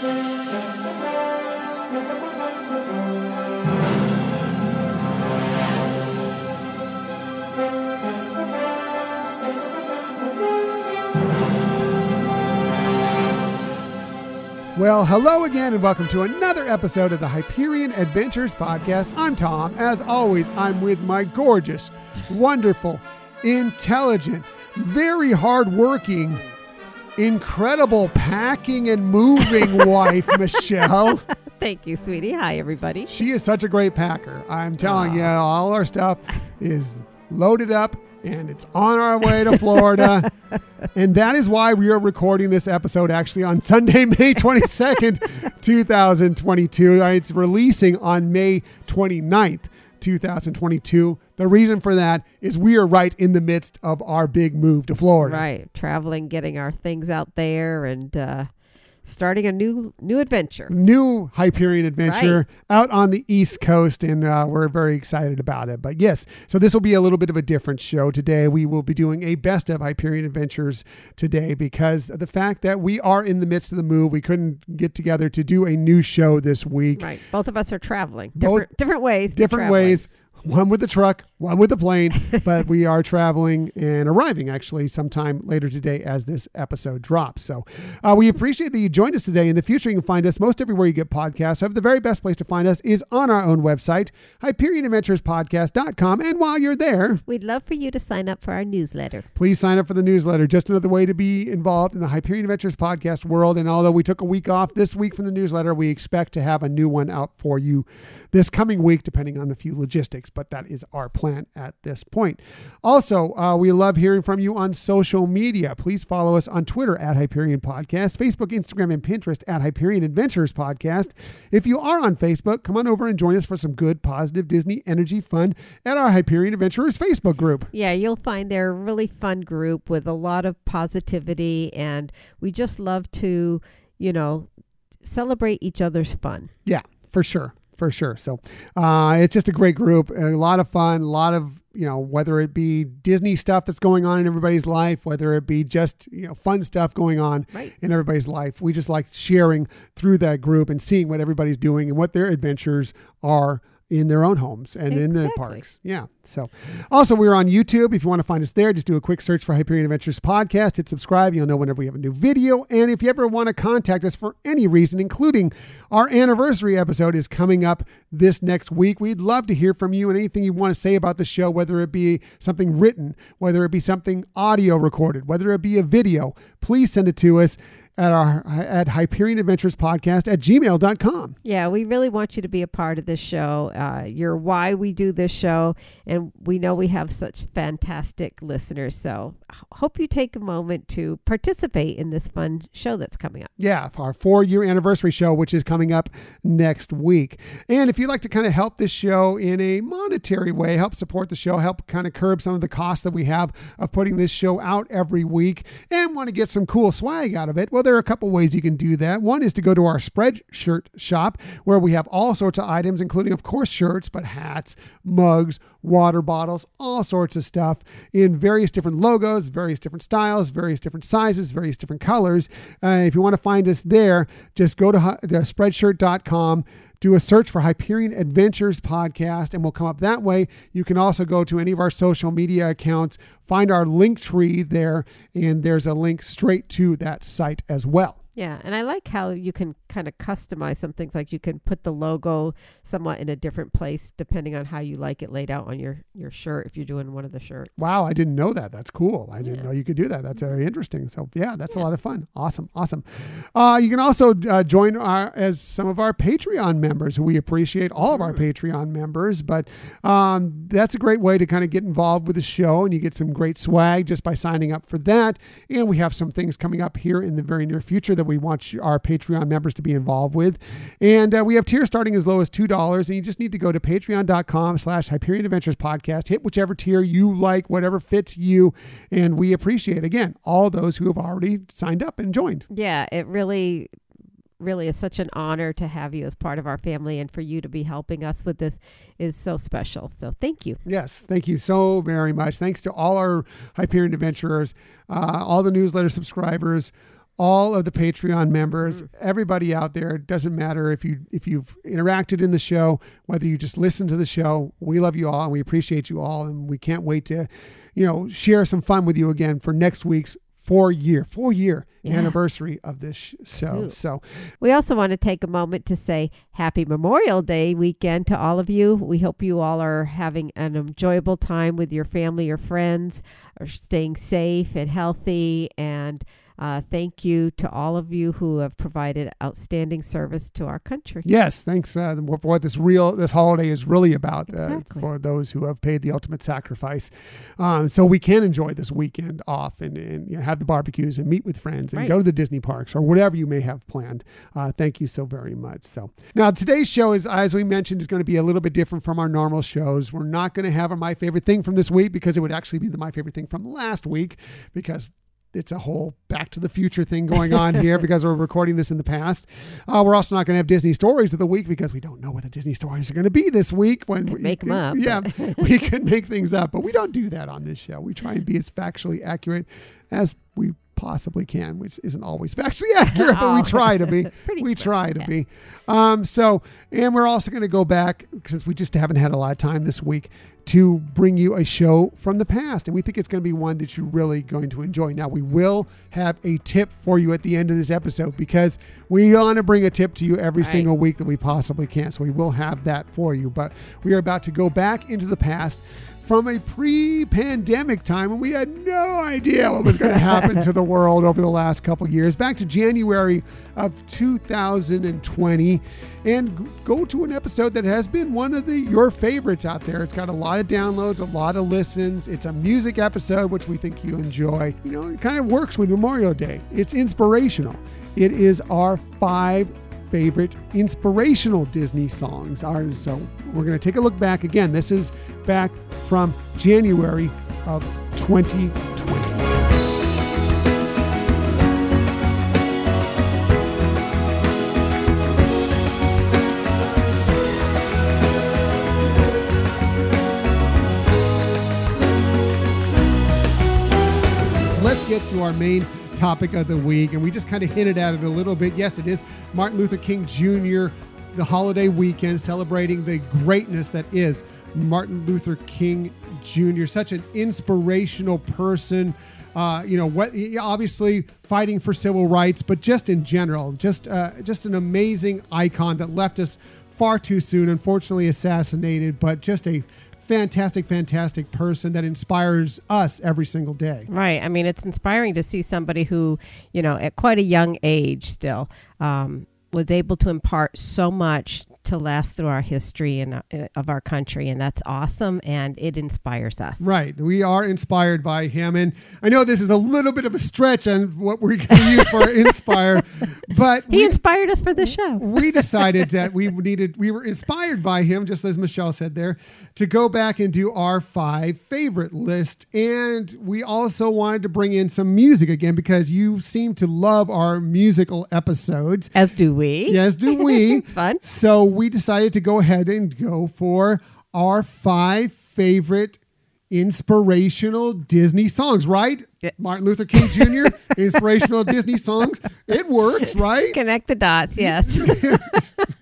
Well, hello again, and welcome to another episode of the Hyperion Adventures Podcast. I'm Tom. As always, I'm with my gorgeous, wonderful, intelligent, very hardworking, incredible packing and moving wife, Michelle. Thank you, sweetie. Hi, everybody. She is such a great packer. I'm telling you, all our stuff is loaded up and it's on our way to Florida. and that is why we are recording this episode actually on Sunday, May 22nd, 2022. Uh, it's releasing on May 29th. 2022. The reason for that is we are right in the midst of our big move to Florida. Right, traveling, getting our things out there, and uh, starting a new new adventure. New Hyperion adventure out on the East Coast, and uh, we're very excited about it. But yes, so this will be a little bit of a different show today. We will be doing a best of Hyperion adventures today because the fact that we are in the midst of the move. We couldn't get together to do a new show this week. Right, both of us are traveling Both- different different ways. different ways. One with the truck, one with the plane, but we are traveling and arriving actually sometime later today as this episode drops. So uh, we appreciate that you joined us today. In the future, you can find us most everywhere you get podcasts. However, the very best place to find us is on our own website, HyperionAdventuresPodcast.com. And while you're there, We'd love for you to sign up for our newsletter. please sign up for the newsletter. Just another way to be involved in the Hyperion Adventures podcast world. And although we took a week off this week from the newsletter, we expect to have a new one out for you this coming week, depending on a few logistics. But that is our plan at this point. Also, uh, we love hearing from you on social media. Please follow us on Twitter at Hyperion Podcast, Facebook, Instagram, and Pinterest at Hyperion Adventures Podcast. If you are on Facebook, come on over and join us for some good, positive Disney energy fun at our Hyperion Adventurers Facebook group. Yeah, you'll find they're a really fun group with a lot of positivity, and we just love to, you know, celebrate each other's fun. Yeah, for sure. For sure. So uh, it's just a great group, a lot of fun, a lot of, you know, whether it be Disney stuff that's going on in everybody's life, whether it be just, you know, fun stuff going on Right. in everybody's life. We just like sharing through that group and seeing what everybody's doing and what their adventures are in their own homes and in the parks. Yeah. So also we're on YouTube. If you want to find us there, just do a quick search for Hyperion Adventures Podcast. Hit subscribe. You'll know whenever we have a new video. And if you ever want to contact us for any reason, including our anniversary episode is coming up this next week. We'd love to hear from you and anything you want to say about the show, whether it be something written, whether it be something audio recorded, whether it be a video, please send it to us at our at Hyperion Adventures Podcast at gmail.com. Yeah, we really want you to be a part of this show. Uh, you're why we do this show, and we know we have such fantastic listeners. So, hope you take a moment to participate in this fun show that's coming up. Yeah, our four year anniversary show, which is coming up next week. And if you'd like to kind of help this show in a monetary way, help support the show, help kind of curb some of the costs that we have of putting this show out every week, and want to get some cool swag out of it, well, there are a couple ways you can do that. One is to go to our Spreadshirt shop, where we have all sorts of items, including, of course, shirts, but hats, mugs, water bottles, all sorts of stuff in various different logos, various different styles, various different sizes, various different colors. Uh, if you want to find us there, just go to, to spreadshirt.com. Do a search for Hyperion Adventures Podcast and we'll come up that way. You can also go to any of our social media accounts, find our link tree there, and there's a link straight to that site as well. Yeah, and I like how you can kind of customize some things. Like you can put the logo somewhat in a different place depending on how you like it laid out on your your shirt. If you're doing one of the shirts. Wow, I didn't know that. That's cool. I didn't Yeah. know you could do that. That's very interesting. So yeah, that's a lot of fun. Awesome, awesome. Uh, you can also uh, join our as some of our Patreon members. who We appreciate all of our Patreon members, but um, that's a great way to kind of get involved with the show, and you get some great swag just by signing up for that. And we have some things coming up here in the very near future that we want our Patreon members to be involved with. And uh, we have tiers starting as low as two dollars, and you just need to go to Patreon.com/slash Hyperion Adventures Podcast. Hit whichever tier you like, whatever fits you, and we appreciate again all those who have already signed up and joined. Yeah, it really really is such an honor to have you as part of our family and for you to be helping us with this is so special. So thank you. Yes, thank you so very much. Thanks to all our Hyperion adventurers, uh, all the newsletter subscribers, all of the Patreon members, everybody out there. It doesn't matter if you if you've interacted in the show, whether you just listen to the show. We love you all and we appreciate you all, and we can't wait to, you know, share some fun with you again for next week's four year four year Yeah. anniversary of this sh- show. Ooh. So We also want to take a moment to say happy Memorial Day weekend to all of you. We hope you all are having an enjoyable time with your family or friends, or staying safe and healthy. And uh, thank you to all of you who have provided outstanding service to our country. Yes, thanks uh, for what this real this holiday is really about uh, Exactly. for those who have paid the ultimate sacrifice, um, so we can enjoy this weekend off and, and you know, have the barbecues and meet with friends and Right. go to the Disney parks or whatever you may have planned. Uh, thank you so very much. So now today's show is, as we mentioned, is going to be a little bit different from our normal shows. We're not going to have a my favorite thing from this week because it would actually be the my favorite thing from last week because it's a whole back to the future thing going on here because we're recording this in the past. Uh, we're also not going to have Disney stories of the week because we don't know what the Disney stories are going to be this week. When we, make 'em up, yeah, we could make things up, but we don't do that on this show. We try and be as factually accurate as we possibly can, which isn't always factually accurate, but we Oh. try to be. We try to yeah. be. Um, so, and we're also going to go back since we just haven't had a lot of time this week to bring you a show from the past, and we think it's going to be one that you're really going to enjoy. Now, we will have a tip for you at the end of this episode because we want to bring a tip to you every Right. single week that we possibly can. So we will have that for you. But we are about to go back into the past from a pre-pandemic time when we had no idea what was going to happen to the world over the last couple years back to january of 2020 and go to an episode that has been one of the your favorites out there. It's got a lot of downloads a lot of listens. It's a music episode which we think you enjoy. You know it kind of works with memorial day. It's inspirational. It is our five favorite inspirational Disney songs are. So we're going to take a look back again. This is back from January of 2020. Let's get to our main topic of the week. And we just kind of hinted at it a little bit. Yes, it is Martin Luther King Jr., the holiday weekend, celebrating the greatness that is Martin Luther King Jr., such an inspirational person. Uh, you know what? Obviously, fighting for civil rights, but just in general, just uh, just an amazing icon that left us far too soon. Unfortunately, assassinated, but just a fantastic, fantastic person that inspires us every single day. Right. I mean, it's inspiring to see somebody who, you know, at quite a young age still um, was able to impart so much to last through our history and uh, of our country, and that's awesome, and it inspires us. Right. We are inspired by him. And I know this is a little bit of a stretch on what we're going to use for inspire, but He we, inspired us for the show. we decided that we needed, we were inspired by him, just as Michelle said there, to go back and do our five favorite list. And we also wanted to bring in some music again because you seem to love our musical episodes. As do we. Yes, do we? it's fun. So we decided to go ahead and go for our five favorite inspirational Disney songs, right? Yeah. Martin Luther King Jr., inspirational Disney songs. It works, right? Connect the dots. Yes.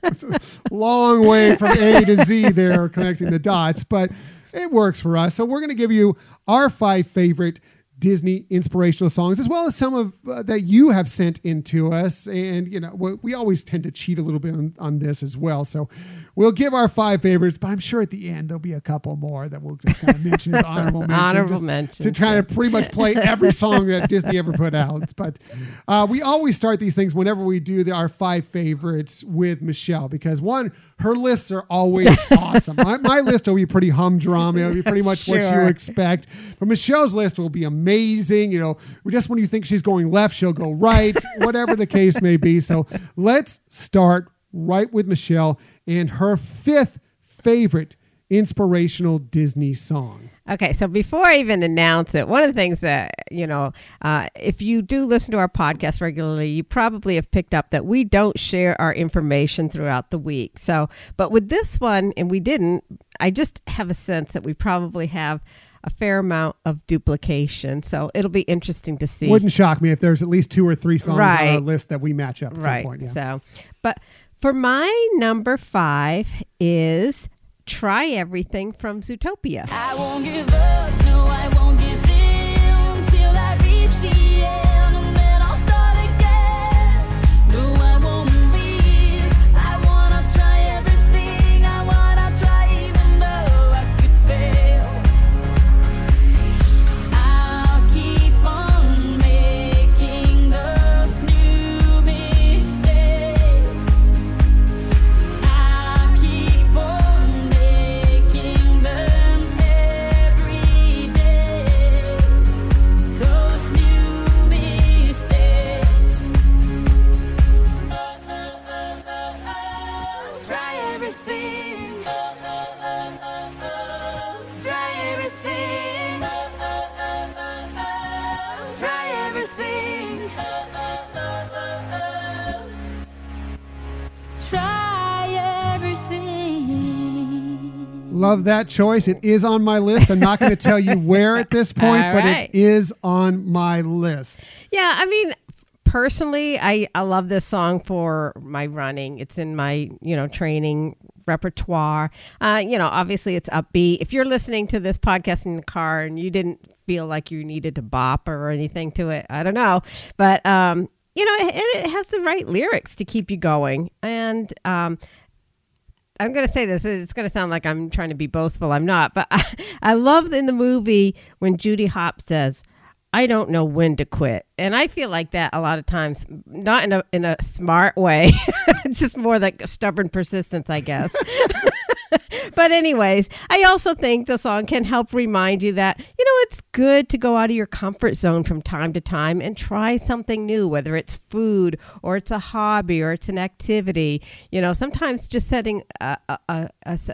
It's a long way from A to Z there, connecting the dots, but it works for us. So we're going to give you our five favorite Disney inspirational songs, as well as some of uh, that you have sent in to us. And you know, we, we always tend to cheat a little bit on, on this as well. So we'll give our five favorites, but I'm sure at the end there'll be a couple more that we'll just kind of mention as honorable mention, Honorable just mention. to kind of pretty much play every song that Disney ever put out. But uh, we always start these things whenever we do the, our five favorites with Michelle because one, her lists are always awesome. My, my list will be pretty humdrum. It'll be pretty much what you expect. But Michelle's list will be amazing. You know, just when you think she's going left, she'll go right, whatever the case may be. So let's start right with Michelle and her fifth favorite inspirational Disney song. Okay, so before I even announce it, one of the things that, you know, uh, if you do listen to our podcast regularly, you probably have picked up that we don't share our information throughout the week. So, but with this one, and we didn't, I just have a sense that we probably have a fair amount of duplication. So it'll be interesting to see. Wouldn't shock me if there's at least two or three songs on our list that we match up at right. some point. Yeah. So, but for my number five is Try Everything from Zootopia. Love that choice. It is on my list. I'm not going to tell you where at this point, but it is on my list. Yeah, I mean, personally, I I love this song for my running. It's in my you know training repertoire. Uh, you know, obviously it's upbeat. If you're listening to this podcast in the car and you didn't feel like you needed to bop or anything to it, I don't know, but um, you know, and it has the right lyrics to keep you going. And um, I'm going to say this. It's going to sound like I'm trying to be boastful. I'm not. But I, I love in the movie when Judy Hopps says, I don't know when to quit. And I feel like that a lot of times, not in a, in a smart way, just more like stubborn persistence, I guess. but anyways, I also think the song can help remind you that, you know, it's good to go out of your comfort zone from time to time and try something new, whether it's food or it's a hobby or it's an activity. You know, sometimes just setting a a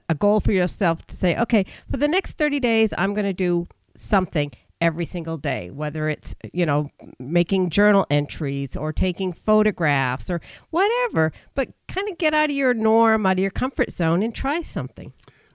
a goal for yourself to say, okay, for the next 30 days, I'm going to do something every single day, whether it's, you know, making journal entries or taking photographs or whatever, but kind of get out of your norm, out of your comfort zone and try something.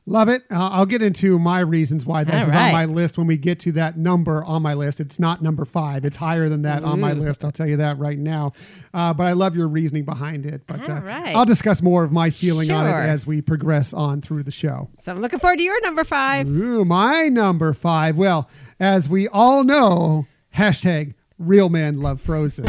Love it. Uh, I'll get into my reasons why this All is on my list when we get to that number on my list. It's not number five. It's higher than that on my list. I'll tell you that right now. Uh, but I love your reasoning behind it. But All uh, right. I'll discuss more of my feeling on it as we progress on through the show. So I'm looking forward to your number five. Ooh, my number five. Well, as we all know, hashtag real men love Frozen.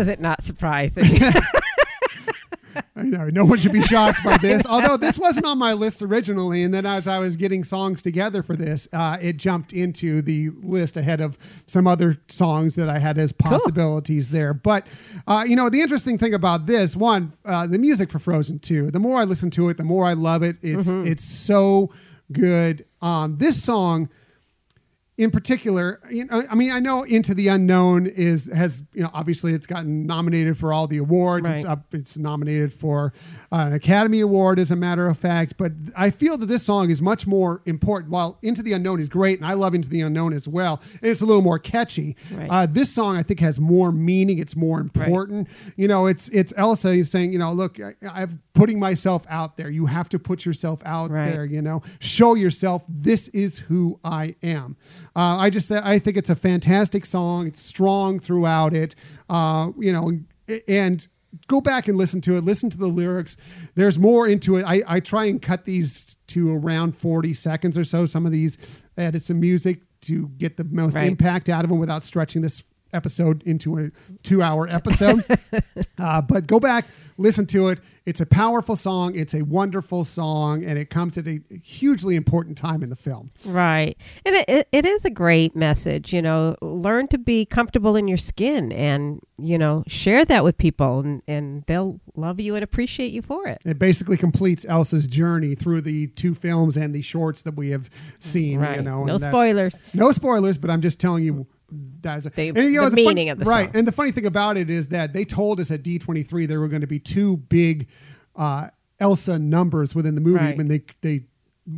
Was it not surprising? I know no one should be shocked by this. Although this wasn't on my list originally, and then as I was getting songs together for this, uh, it jumped into the list ahead of some other songs that I had as possibilities there. But uh, you know, the interesting thing about this one, uh, the music for Frozen Two. The more I listen to it, the more I love it. It's it's so good. Um, this song in particular, you know, I mean, I know Into the Unknown is has you know obviously it's gotten nominated for all the awards. It's up, it's nominated for uh, an Academy Award, as a matter of fact. But I feel that this song is much more important. While Into the Unknown is great, and I love Into the Unknown as well, and it's a little more catchy. Right. Uh, this song I think has more meaning. It's more important. You know, it's it's Elsa saying, you know, look, I, I'm putting myself out there. You have to put yourself out Right. there you know show yourself this is who i am uh, i just i think it's a fantastic song. It's strong throughout it. Uh, you know and go back and listen to it. Listen to the lyrics. There's more into it. I, I try and cut these to around 40 seconds or so some of these edits some music to get the most Right. impact out of them without stretching this episode into a two hour episode. uh, but go back, listen to it. It's a powerful song. It's a wonderful song, and it comes at a hugely important time in the film. Right. And it, it, is a great message, you know, learn to be comfortable in your skin and, you know, share that with people and, and they'll love you and appreciate you for it. It basically completes Elsa's journey through the two films and the shorts that we have seen. Right. You know, no spoilers. No spoilers, but I'm just telling you. That's The- and, you know, the fun- meaning of the right. song. And the funny thing about it is that they told us at D23 there were going to be two big uh, Elsa numbers within the movie, Right. and they they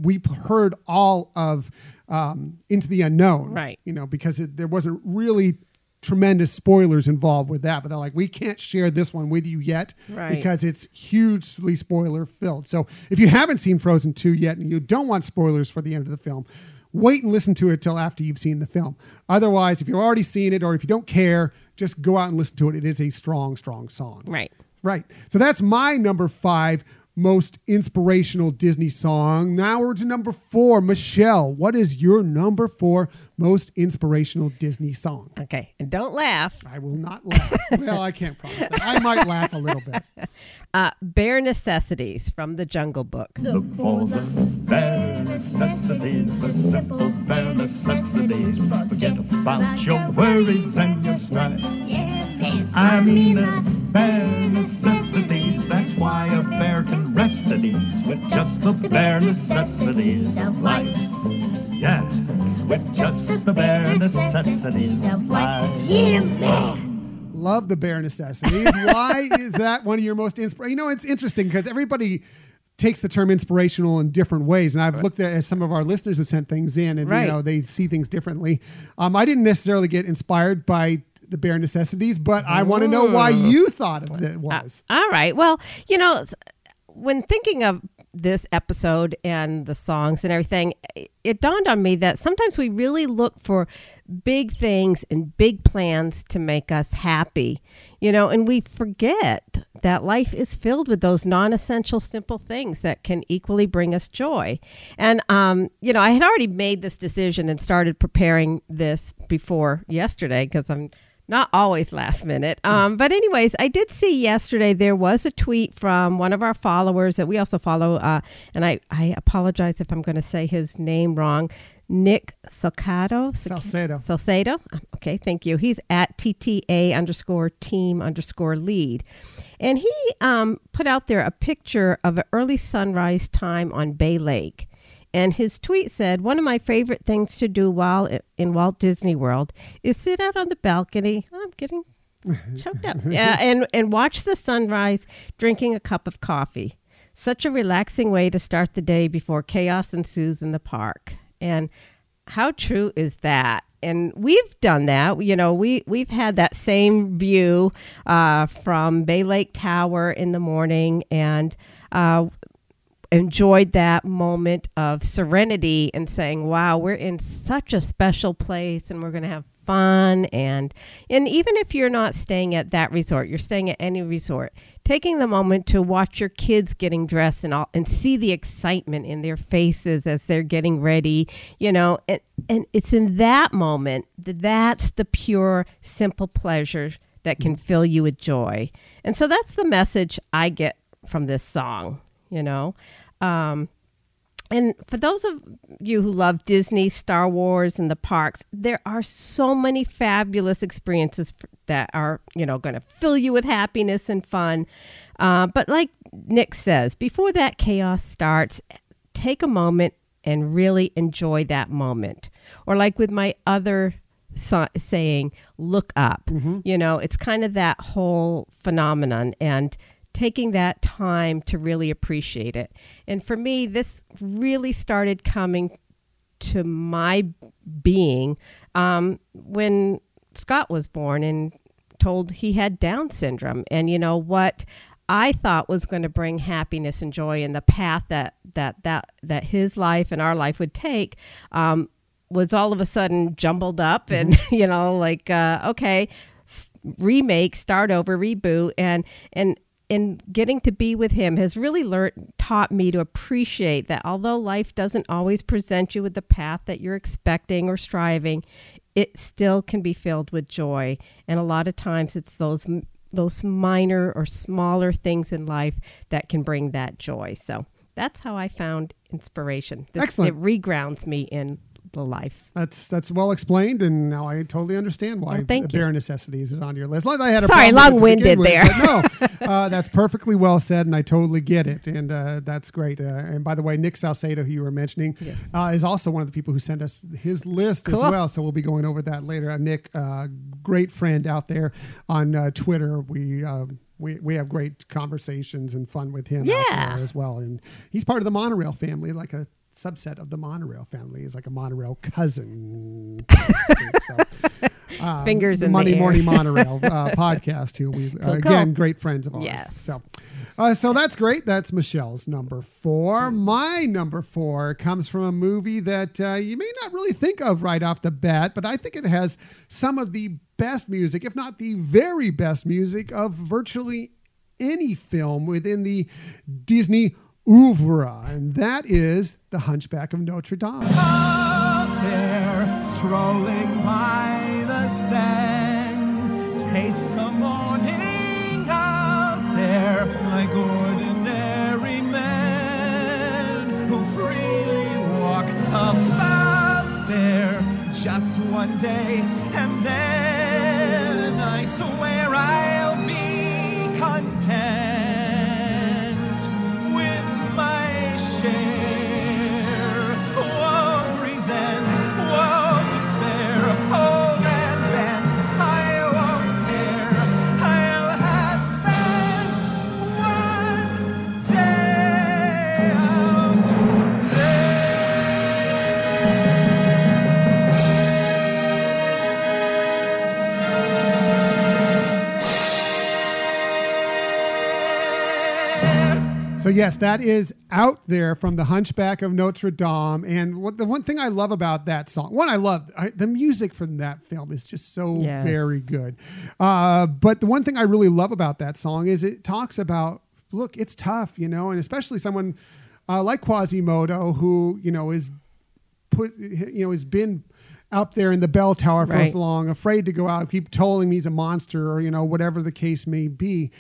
we heard all of um, Into the Unknown, Right. You know, because it, there wasn't really tremendous spoilers involved with that, but they're like, we can't share this one with you yet Right. because it's hugely spoiler filled. So if you haven't seen Frozen 2 yet and you don't want spoilers for the end of the film, wait and listen to it till after you've seen the film. Otherwise, if you've already seen it or if you don't care, just go out and listen to it. It is a strong, strong song. Right. Right. So that's my number five most inspirational Disney song. Now we're to number four. Michelle, what is your number four most inspirational Disney song? Okay. And don't laugh. I will not laugh. well, I can't promise that. I might laugh a little bit. Uh, Bare Necessities from the Jungle Book. Look for the bare necessities, the simple bare necessities. Forget about your worries and your strife. I mean the bare necessities. That's why a bear can rest at ease with just the bare necessities of life. Yeah, with just the bare necessities of life. Love the bare necessities. Why is that one of your most inspirational? You know, it's interesting because everybody takes the term inspirational in different ways, and I've looked at as some of our listeners have sent things in, and Right. you know they see things differently. Um, I didn't necessarily get inspired by the bare necessities, but I want to know why you thought of it Uh, was. all right. Well, you know, s- when thinking of this episode and the songs and everything, it- dawned on me that sometimes we really look for big things and big plans to make us happy, you know, and we forget that life is filled with those non essential, simple things that can equally bring us joy. And, um, you know, I had already made this decision and started preparing this before yesterday because I'm not always last minute. Um, but anyways, I did see yesterday there was a tweet from one of our followers that we also follow, uh, and I, I apologize if I'm going to say his name wrong. Nick Salcato. Salcedo. Salcedo. Okay, thank you. He's at TTA underscore team underscore lead. And he um, put out there a picture of an early sunrise time on Bay Lake. And his tweet said, One of my favorite things to do while in Walt Disney World is sit out on the balcony. I'm getting choked up. Yeah, and, and watch the sunrise drinking a cup of coffee. Such a relaxing way to start the day before chaos ensues in the park. And how true is that? And we've done that. You know, we we've had that same view uh, from Bay Lake Tower in the morning, and uh, enjoyed that moment of serenity and saying, "Wow, we're in such a special place, and we're going to have fun." And and even if you're not staying at that resort, you're staying at any resort. Taking the moment to watch your kids getting dressed and all, and see the excitement in their faces as they're getting ready, you know, and and it's in that moment that that's the pure, simple pleasure that can fill you with joy. And so that's the message I get from this song, you know. Um, and for those of you who love Disney, Star Wars, and the parks, there are so many fabulous experiences that are, you know, going to fill you with happiness and fun. Uh, but like Nick says, before that chaos starts, take a moment and really enjoy that moment. Or like with my other so- saying, look up. You know, it's kind of that whole phenomenon. And taking that time to really appreciate it. And for me, this really started coming to my being um, when Scott was born and told he had Down syndrome. And you know what? I thought was going to bring happiness and joy in the path that that that that his life and our life would take um, was all of a sudden jumbled up and you know like uh, okay s- remake start over reboot and and and getting to be with him has really learned taught me to appreciate that although life doesn't always present you with the path that you're expecting or striving it still can be filled with joy. And a lot of times it's those those minor or smaller things in life that can bring that joy. So that's how I found inspiration. This, Excellent. It regrounds me in the life. That's that's well explained, and now I totally understand why Well, thank the you. bare necessities is on your list. Like I had a Sorry, problem with it to long-winded there. with, no, uh, that's perfectly well said, and I totally get it, and uh, that's great. Uh, and by the way, Nick Salcedo, who you were mentioning, Yes. uh, is also one of the people who sent us his list Cool. as well. So we'll be going over that later. Uh, Nick, uh, great friend out there on uh, Twitter. We. Uh, we, we have great conversations and fun with him Yeah. as well. And he's part of the monorail family, like a subset of the monorail family. is like a monorail cousin. so, um, Fingers the in the Monday air. Morning Monorail uh, podcast, who we uh, Cool, again cool. great friends of ours. Yes. So, uh, so that's great. That's Michelle's number four. My number four comes from a movie that uh, you may not really think of right off the bat, but I think it has some of the best music, if not the very best music, of virtually any film within the Disney oeuvre, and that is The Hunchback of Notre Dame. Up there, strolling by the Seine, taste the morning there like ordinary men who freely walk about there just one day, and then I swear yes, that is out there from the Hunchback of Notre Dame. And what the one thing I love about that song, one I love I, the music from that film is just so Yes. very good. Uh, but the one thing I really love about that song is it talks about look, it's tough, you know, and especially someone uh, like Quasimodo who you know is put you know has been up there in the bell tower for Right. so long, afraid to go out, keep telling me he's a monster or you know whatever the case may be.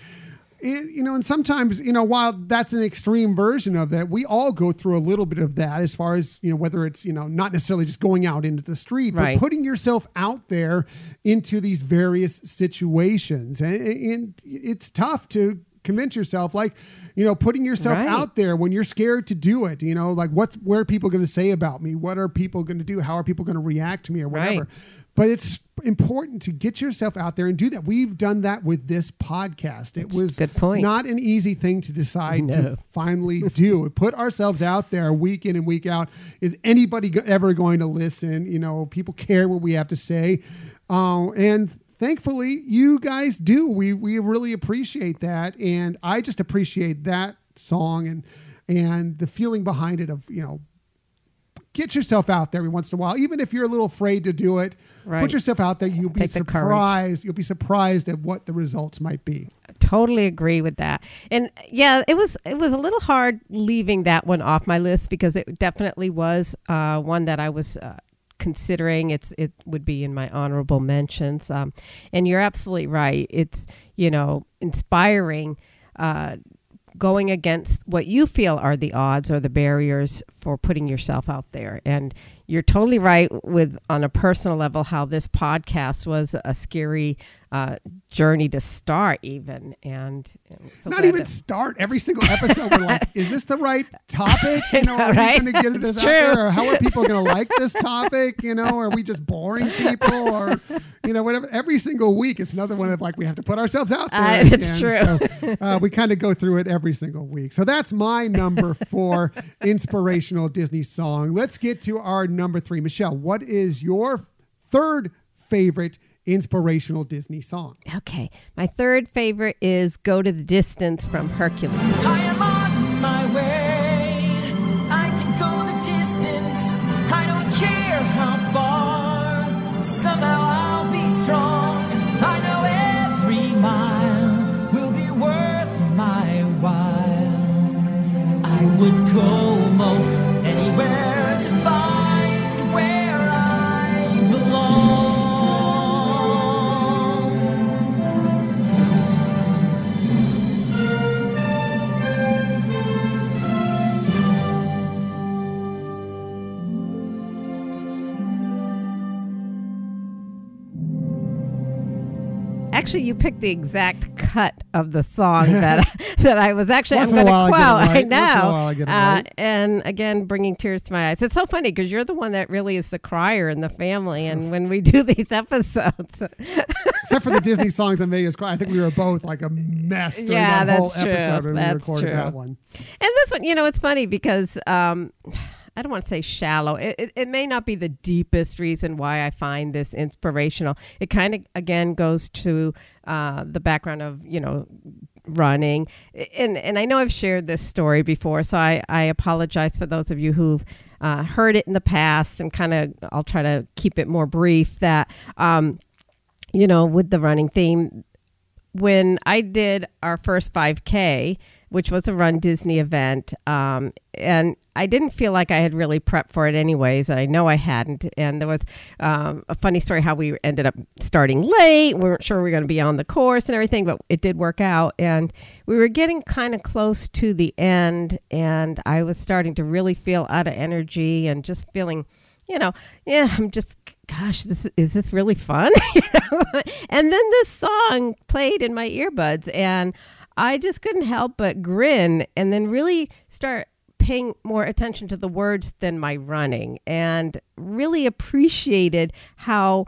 And, you know, and sometimes you know while that's an extreme version of that, we all go through a little bit of that as far as you know whether it's you know not necessarily just going out into the street, Right. but putting yourself out there into these various situations, and, and it's tough to convince yourself like you know putting yourself Right. out there when you're scared to do it you know like what's what are people going to say about me? What are people going to do? How are people going to react to me or whatever? Right. but it's important to get yourself out there and do that. We've done that with this podcast. It That's was good point. not an easy thing to decide No. to finally do. Put ourselves out there week in and week out. Is anybody ever going to listen? You know people care what we have to say. Uh, and thankfully you guys do. We we really appreciate that. And i just appreciate that song and and the feeling behind it of you know get yourself out there every once in a while. Even if you're a little afraid to do it Right. put yourself out there. You'll be Take surprised. You'll be surprised at what the results might be. Totally agree with that. And yeah it was it was a little hard leaving that one off my list because it definitely was uh, one that i was uh, considering it's it would be in my honorable mentions. Um, and you're absolutely right. It's you know inspiring uh, going against what you feel are the odds or the barriers for putting yourself out there. And you're totally right with on a personal level how this podcast was a scary uh, journey to start even and so not even that- start every single episode. We're like, is this the right topic? You know, are Right? we going to get this It's out there? Or how are people going to like this topic? You know, are we just boring people or, you know, whatever? Every single week, it's another one of like, we have to put ourselves out there. Uh, it's true. So, uh, we kind of go through it every single week. So that's my number four inspirational Disney song. Let's get to our number three. Michelle, what is your third favorite inspirational Disney song? okay my third favorite is go to the distance from hercules actually, you picked the exact cut of the song that that I was actually. Once I'm going to while I quote. right. I Once in a know. I get Uh, and again, bringing tears to my eyes. It's so funny because you're the one that really is the crier in the family, and when we do these episodes, Except for the Disney songs that made us cry. I think we were both like a mess during Yeah, that whole that's true. episode when we recorded true. that one. And this one, you know, it's funny because um, I don't want to say shallow. It, it, it may not be the deepest reason why I find this inspirational. It kind of, again, goes to uh, the background of, you know, running. And, and I know I've shared this story before, so I, I apologize for those of you who've uh, heard it in the past and kind of, I'll try to keep it more brief that, um, you know, with the running theme, when I did our first 5K, which was a Run Disney event, um, and I didn't feel like I had really prepped for it anyways. I know I hadn't. And there was um, a funny story how we ended up starting late. We weren't sure we were going to be on the course and everything, but it did work out. And we were getting kind of close to the end, and I was starting to really feel out of energy and just feeling you know, yeah, I'm just, gosh, this is this really fun? And then this song played in my earbuds, and I just couldn't help but grin, and then really start paying more attention to the words than my running, and really appreciated how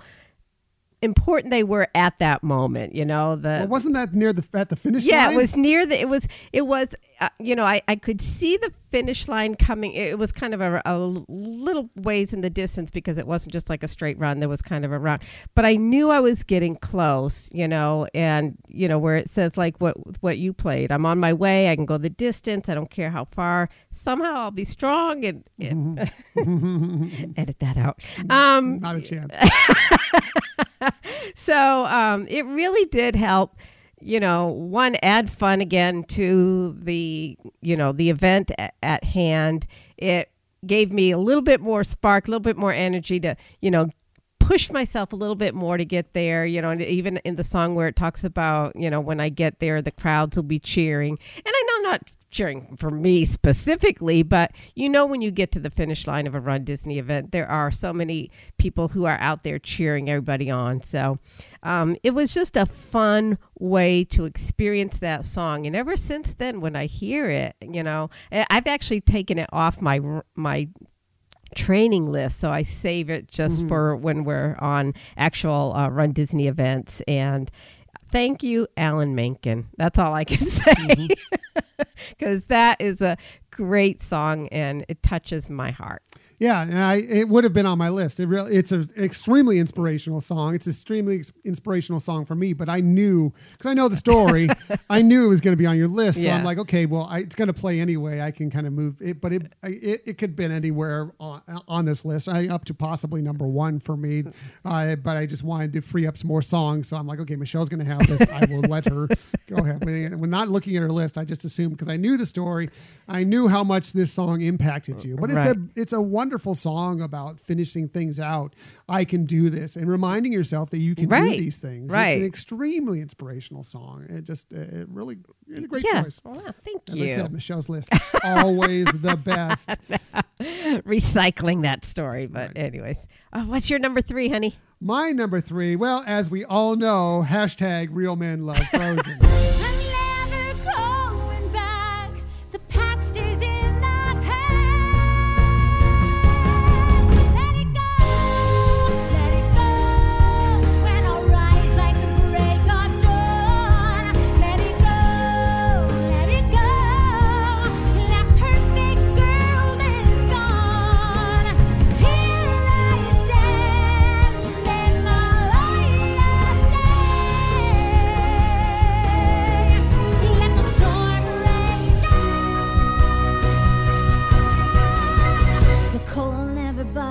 important they were at that moment. You know, the Well, wasn't that near the at the finish yeah, line? Yeah, it was near the. It was. It was. Uh, you know, I, I could see the finish line coming. It was kind of a, a little ways in the distance because it wasn't just like a straight run. There was kind of a run, but I knew I was getting close. You know, and you know where it says like what what you played. I'm on my way. I can go the distance. I don't care how far. Somehow I'll be strong and, and edit that out. Um, Not a chance. so um, it really did help you know one add fun again to the you know the event a- at hand. It gave me a little bit more spark a little bit more energy to you know push myself a little bit more to get there you know and even in the song where it talks about you know when i get there the crowds will be cheering. And i know not cheering for me specifically but you know when you get to the finish line of a run disney event there are so many people who are out there cheering everybody on. So um, it was just a fun way to experience that song. And ever since then when i hear it you know i've actually taken it off my my training list. So i save it just for when we're on actual uh, run disney events. And thank you alan menken. That's all i can say. Mm-hmm. Because that is a great song and it touches my heart Yeah, and I, it would have been on my list. It really, it's an extremely inspirational song. It's an extremely ex- inspirational song for me. But I knew because I know the story. I knew it was going to be on your list. So Yeah. I'm like, okay, well, I, it's going to play anyway. I can kind of move it, but it it, it could have been anywhere on, on this list. I up to possibly number one for me. Uh, but I just wanted to free up some more songs. So I'm like, okay, Michelle's going to have this. I will let her go ahead. When not looking at her list, I just assumed because I knew the story. I knew how much this song impacted you. But it's Right. a it's a wonderful song about finishing things out. I can do this and reminding yourself that you can do these things. It's an extremely inspirational song. It just uh, it really a great yeah choice. Well, thank As you I said, Michelle's list always the best. recycling that story but anyways uh, what's your number three honey My number three. Well, as we all know, hashtag real men love Frozen.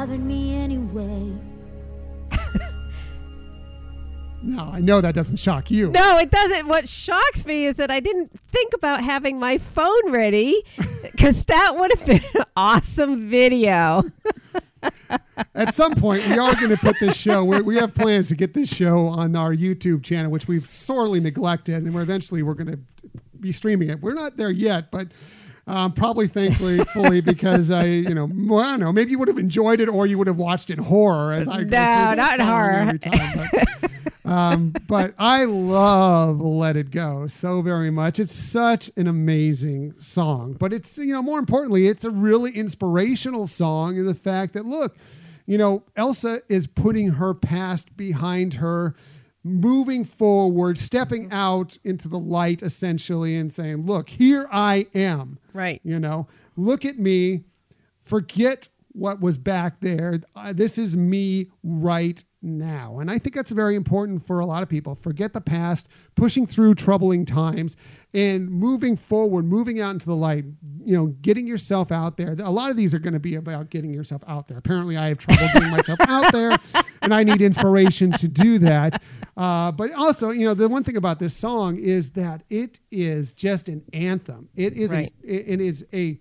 bothered me anyway. now, I know that doesn't shock you. No, it doesn't. What shocks me is that I didn't think about having my phone ready because that would have been an awesome video. At some point, we are going to put this show. We, we have plans to get this show on our YouTube channel, which we've sorely neglected, and we're eventually we're going to be streaming it. We're not there yet, but um, probably thankfully fully because I, you know, well, I don't know. Maybe you would have enjoyed it, or you would have watched it horror as I No, not horror. every time. But, Um, but I love Let It Go so very much. It's such an amazing song. But it's, you know, more importantly, it's a really inspirational song in the fact that, look, you know, Elsa is putting her past behind her, moving forward, stepping out into the light essentially, and saying, look, here I am. Right. You know, look at me, forget what was back there. Uh, this is me right now. And I think that's very important for a lot of people. Forget the past, pushing through troubling times and moving forward, moving out into the light, you know, getting yourself out there. A lot of these are going to be about getting yourself out there. Apparently, I have trouble getting myself out there and I need inspiration to do that. Uh, but also, you know, the one thing about this song is that it is just an anthem. It is Right. a, it- it is a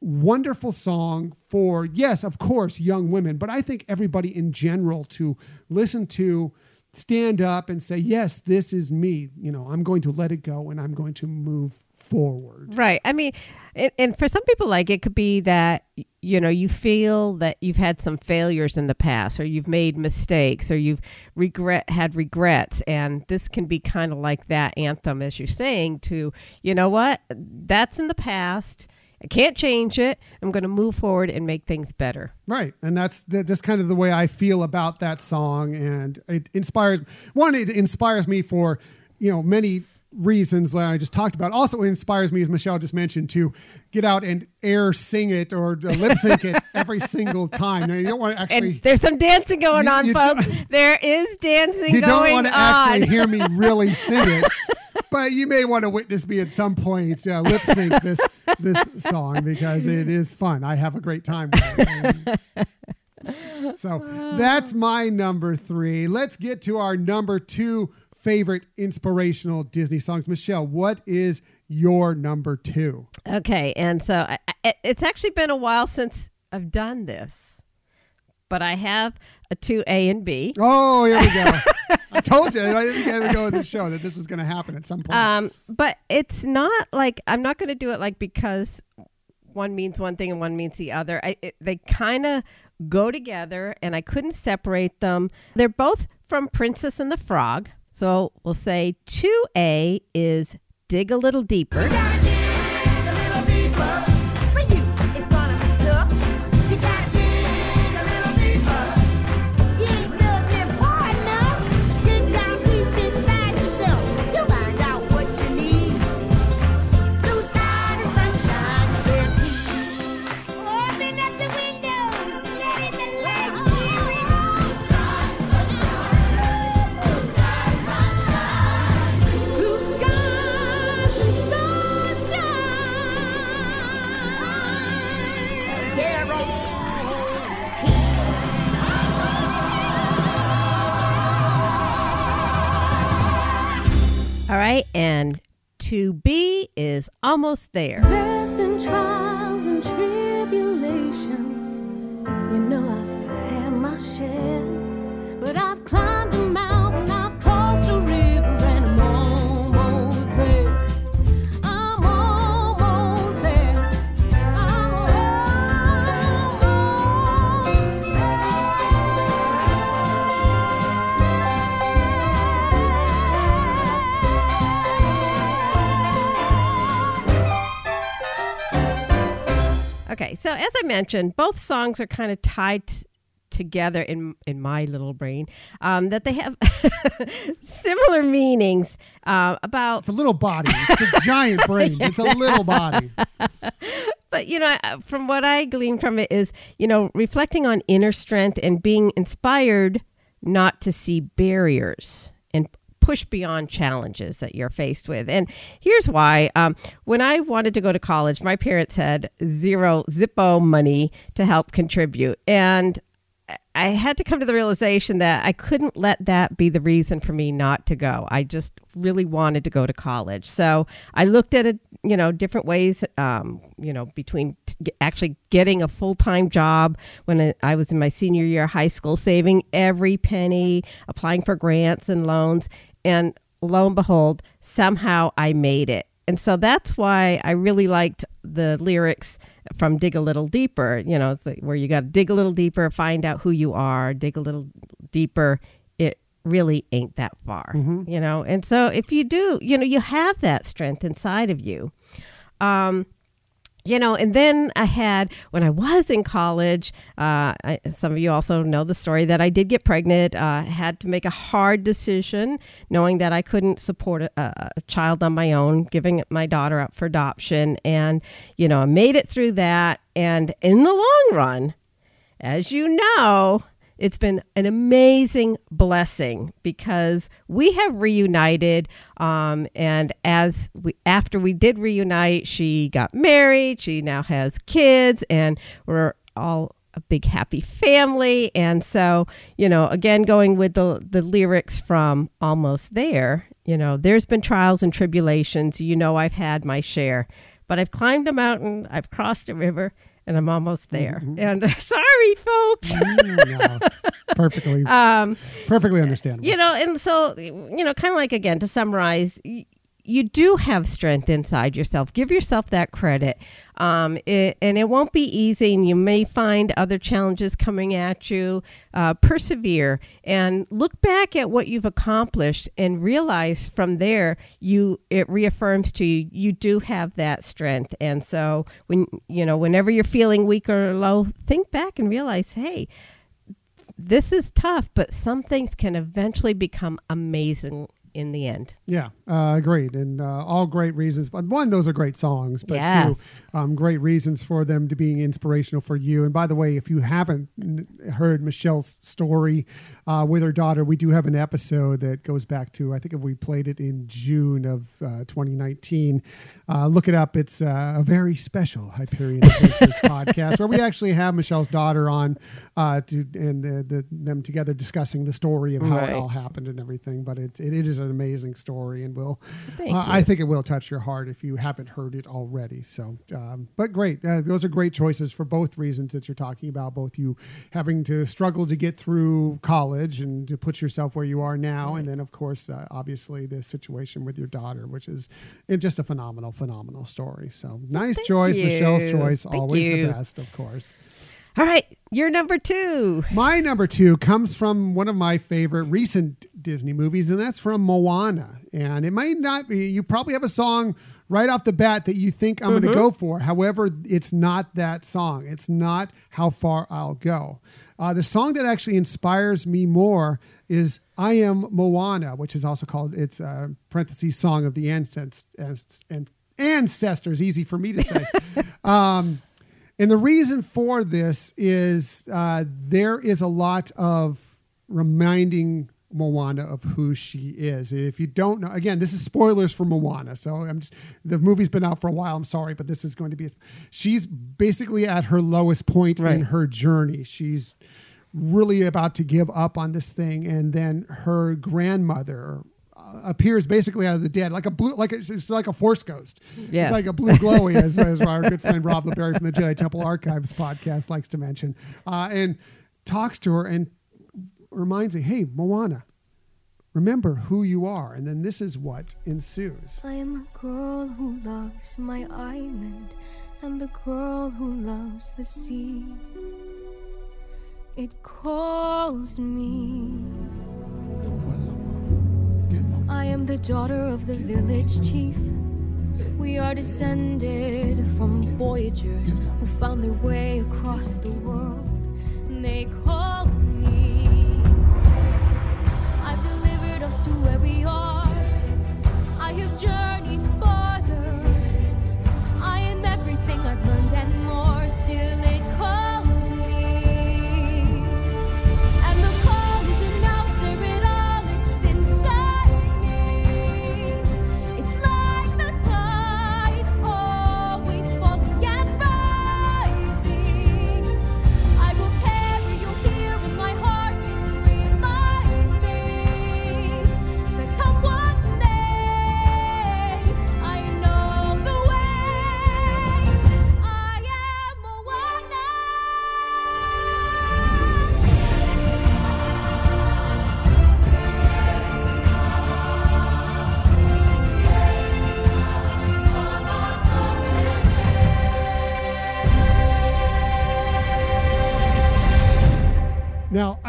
wonderful song for yes of course young women but i think everybody in general to listen to stand up and say yes this is me you know i'm going to let it go and i'm going to move forward Right. I mean, and, and for some people, like it could be that, you know, you feel that you've had some failures in the past or you've made mistakes or you've regret had regrets. And this can be kind of like that anthem, as you're saying, to, you know what, that's in the past. I can't change it. I'm going to move forward and make things better. right and that's that, that's kind of the way i feel about that song and it inspires one it inspires me for you know many reasons that i just talked about also it inspires me as michelle just mentioned to get out and air sing it or lip sync it every single time now you don't want to actually And there's some dancing going You- on, you folks. don't- there is dancing you don't going want to on. actually hear me really sing it, but you may want to witness me at some point uh, lip sync this this song because it is fun. I have a great time. With it. And so that's my number three. Let's get to our number two favorite inspirational Disney songs. Michelle, what is your number two? Okay, and so I, I, it's actually been a while since I've done this, but I have a two A and B. Oh, here we go. I told you I didn't get to go with the show that this was going to happen at some point. Um, but it's not like I'm not going to do it like because one means one thing and one means the other. I, it, they kind of go together, and I couldn't separate them. They're both from Princess and the Frog. So we'll say two A is dig a little deeper. And to be is almost there. Okay, so as I mentioned, both songs are kind of tied t- together in in my little brain. Um, that they have similar meanings uh, about it's a little body. It's a giant brain. It's a little body. but you know from what i glean from it is you know reflecting on inner strength and being inspired not to see barriers and push beyond challenges that you're faced with and here's why um, when i wanted to go to college my parents had zero zippo money to help contribute and I had to come to the realization that I couldn't let that be the reason for me not to go. I just really wanted to go to college. So I looked at it, you know, different ways, um, you know, between t- actually getting a full time job when I was in my senior year of high school, saving every penny, applying for grants and loans. And lo and behold, somehow I made it. And so that's why I really liked the lyrics from Dig a Little Deeper. You know, it's like where you got to dig a little deeper, find out who you are, dig a little deeper. It really ain't that far, you know. And so if you do, you know, you have that strength inside of you. Um, you know, and then I had when I was in college. Uh, I, some of you also know the story that I did get pregnant. Uh, had to make a hard decision, knowing that I couldn't support a, a child on my own, giving my daughter up for adoption, and you know, I made it through that. And in the long run, as you know, it's been an amazing blessing because we have reunited. Um, and as we, after we did reunite, she got married. She now has kids, and we're all a big happy family. And so, you know, again, going with the the lyrics from Almost There, you know, there's been trials and tribulations. You know, I've had my share, but I've climbed a mountain, I've crossed a river, and I'm almost there. And sorry, folks. Mm, no, perfectly, Um, perfectly understandable. you know, and so, you know, kind of like again, to summarize, y- you do have strength inside yourself. Give yourself that credit. Um, it, and it won't be easy, and you may find other challenges coming at you. Uh, persevere and look back at what you've accomplished and realize from there, you it reaffirms to you you do have that strength. And so, when you know, whenever you're feeling weak or low, think back and realize, hey, this is tough, but some things can eventually become amazing in the end. Yeah, uh, agreed, and uh, all great reasons. But one, those are great songs, but Yes. two, um, great reasons for them to being inspirational for you. And by the way, if you haven't n- heard Michelle's story uh, with her daughter, we do have an episode that goes back to I think if we played it in June of uh, 2019. Uh, look it up. It's uh, a very special Hyperion Adventures podcast where we actually have Michelle's daughter on uh, to and the, the, them together discussing the story of how Right. it all happened and everything. But it, it, it is an amazing story, and will uh, you. I think it will touch your heart if you haven't heard it already. So, um, but great, uh, those are great choices for both reasons that you're talking about. Both you having to struggle to get through college and to put yourself where you are now, and then of course, uh, obviously, the situation with your daughter, which is just a phenomenal, phenomenal story. So, nice Thank choice, Michelle's choice, Thank always you. the best, of course. All right, you're number two. My number two comes from one of my favorite recent Disney movies, and that's from Moana. And it might not be, you probably have a song right off the bat that you think I'm going to go for. However, it's not that song. It's not How Far I'll Go. Uh, the song that actually inspires me more is I Am Moana, which is also called, it's uh, parentheses, Song of the Ancestors. Ancestors, easy for me to say. um, and the reason for this is uh, there is a lot of reminding Moana of who she is. If you don't know, again, this is spoilers for Moana. So I'm just, the movie's been out for a while. I'm sorry, but this is going to be, she's basically at her lowest point in her journey. She's really about to give up on this thing. And then her grandmother appears basically out of the dead, like a blue, like it's, it's like a force ghost. Yes. It's like a blue glowy, as, as our good friend Rob LeBerry from the Jedi Temple Archives podcast likes to mention, uh, and talks to her and reminds her, "Hey, Moana, remember who you are." And then this is what ensues. I am a girl who loves my island and the girl who loves the sea. It calls me. Am the daughter of the village chief. We are descended from voyagers who found their way across the world. And they call me. I've delivered us to where we are. I have journeyed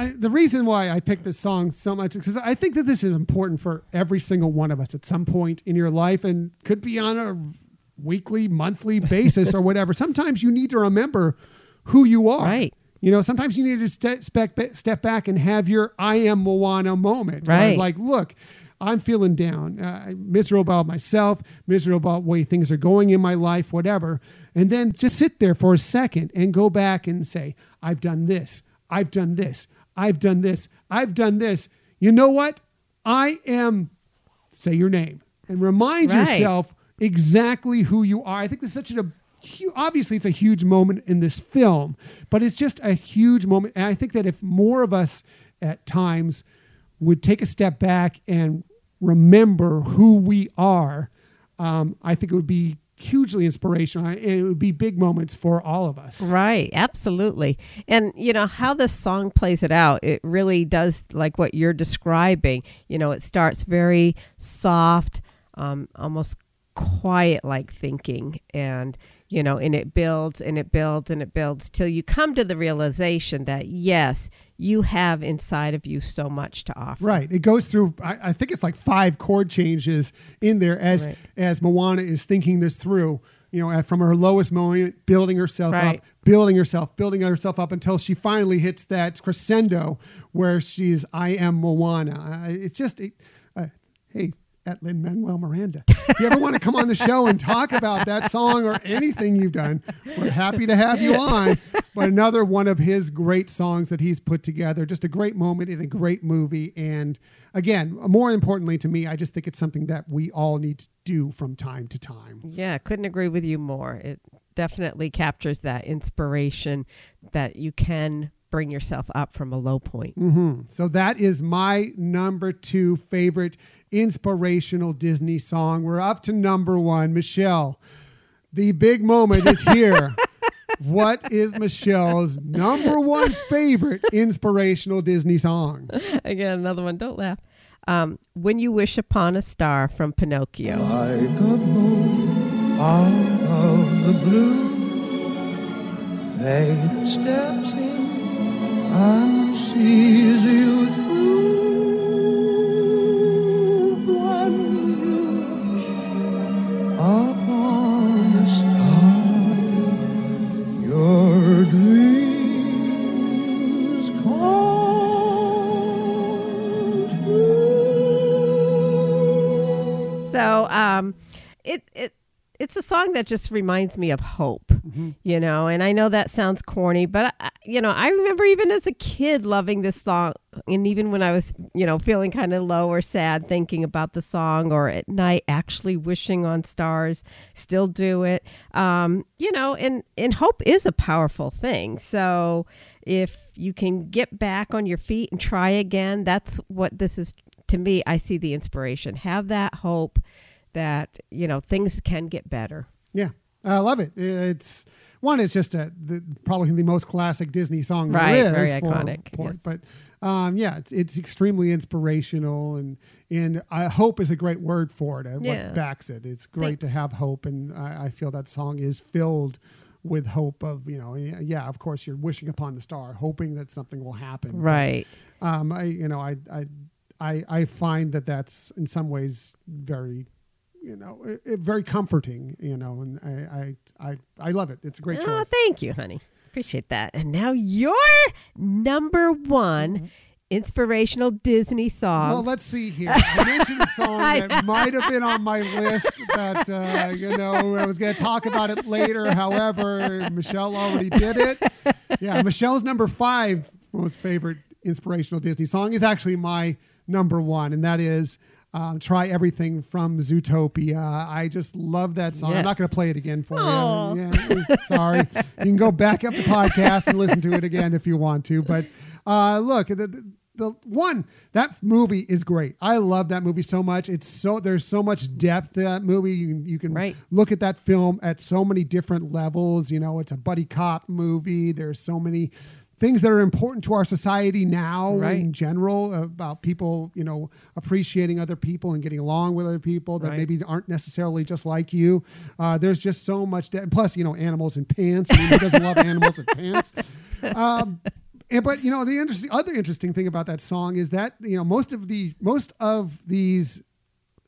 I, the reason why I picked this song so much is because I think that this is important for every single one of us at some point in your life and could be on a weekly, monthly basis or whatever. Sometimes you need to remember who you are. Right. You know, sometimes you need to step, step, step back and have your I am Moana moment. Right. Like, look, I'm feeling down, uh, miserable about myself, miserable about the way things are going in my life, whatever. And then just sit there for a second and go back and say, I've done this, I've done this, I've done this, I've done this. You know what? I am, say your name and remind Right. yourself exactly who you are. I think this is such a hu- obviously it's a huge moment in this film, but it's just a huge moment. And I think that if more of us at times would take a step back and remember who we are, um, I think it would be hugely inspirational it would be big moments for all of us. Right, absolutely. And you know how this song plays it out, it really does like what you're describing. You know, it starts very soft, um, almost quiet like thinking and you know, and it builds and it builds and it builds till you come to the realization that yes, you have inside of you so much to offer. Right. It goes through. I, I think it's like five chord changes in there as Right. as Moana is thinking this through. You know, at- from her lowest moment, building herself Right. up, building herself, building herself up until she finally hits that crescendo where she's "I am Moana." It's just, it, uh, hey, at Lin Manuel Miranda, if you ever want to come on the show and talk about that song or anything you've done, we're happy to have you on. But another one of his great songs that he's put together, just a great moment in a great movie. And again, more importantly to me, I just think it's something that we all need to do from time to time. Yeah, couldn't agree with you more. It definitely captures that inspiration that you can bring yourself up from a low point. hmm So that is my number two favorite inspirational Disney song. We're up to number one. Michelle, the big moment is here. what is Michelle's number one favorite inspirational Disney song? Again, another one. Don't laugh. Um, when you wish upon a star from Pinocchio. Like a moon out of the blue, fate steps in and sees you through. So, um, it it it's a song that just reminds me of hope, you know. And I know that sounds corny, but I, you know, I remember even as a kid loving this song, and even when I was, you know, feeling kind of low or sad, thinking about the song, or at night actually wishing on stars. Still do it, um, you know. And and hope is a powerful thing. So if you can get back on your feet and try again, that's what this is to me. I see the inspiration. Have that hope that you know things can get better. Yeah, I love it. It's one. It's just a the, probably the most classic Disney song Right, there is. very for- iconic, for yes. But um, yeah, it's, it's extremely inspirational, and and uh, hope is a great word for it. uh, Yeah. What backs it? It's great to have hope, and I, I feel that song is filled with hope of you know yeah of course you're wishing upon the star hoping that something will happen Right. um i you know i i i, I find that that's in some ways very you know it, it- very comforting you know and I, I i i love it it's a great Oh, choice thank you, honey. Appreciate that. And now your number one inspirational Disney song. well, let's see here. I mentioned a song that might have been on my list that, uh, you know, I was going to talk about it later. However, Michelle already did it. Yeah, Michelle's number five most favorite inspirational Disney song is actually my number one, and that is um, Try Everything from Zootopia. I just love that song. I'm not going to play it again for Aw. you. Yeah, sorry. You can go back up the podcast and listen to it again if you want to. But uh, look, the, the, the one that movie is great. I love that movie so much. It's so there's so much depth to that movie. You, can- you can Right. look at that film at so many different levels. You know, it's a buddy cop movie. There's so many things that are important to our society now Right. in general about people, you know, appreciating other people and getting along with other people that Right. maybe aren't necessarily just like you. Uh, there's just so much. De- plus, you know, animals and pants. I mean, who doesn't love animals and pants? Um, And but you know the interesting other interesting thing about that song is that you know most of the most of these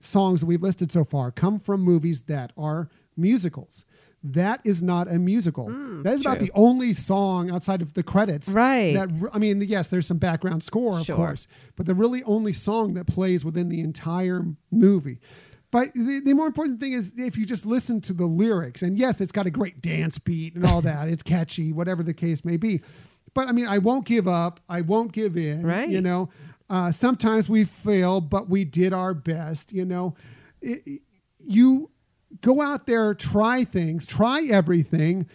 songs that we've listed so far come from movies that are musicals. That is not a musical. that is about the only song outside of the credits. Right. That I mean, yes, there's some background score, of Sure. course, but the really only song that plays within the entire movie. But the, the more important thing is if you just listen to the lyrics, and yes, it's got a great dance beat and all that. it's catchy, whatever the case may be. But I mean, I won't give up. I won't give in. Right. You know, uh, sometimes we fail, but we did our best. You know, It- it- you go out there, try things, try everything.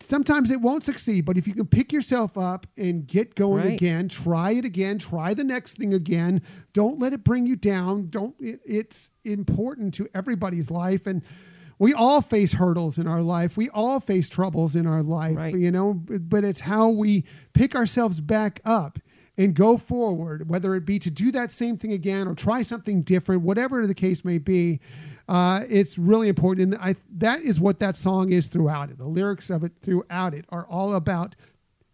Sometimes it won't succeed, but if you can pick yourself up and get going Right. again, try it again, try the next thing again. Don't let it bring you down. Don't. It, it's important to everybody's life, and we all face hurdles in our life. We all face troubles in our life. Right. You know, but it's how we pick ourselves back up and go forward, whether it be to do that same thing again or try something different, whatever the case may be. Uh, it's really important, and I, that is what that song is throughout it. The lyrics of it throughout it are all about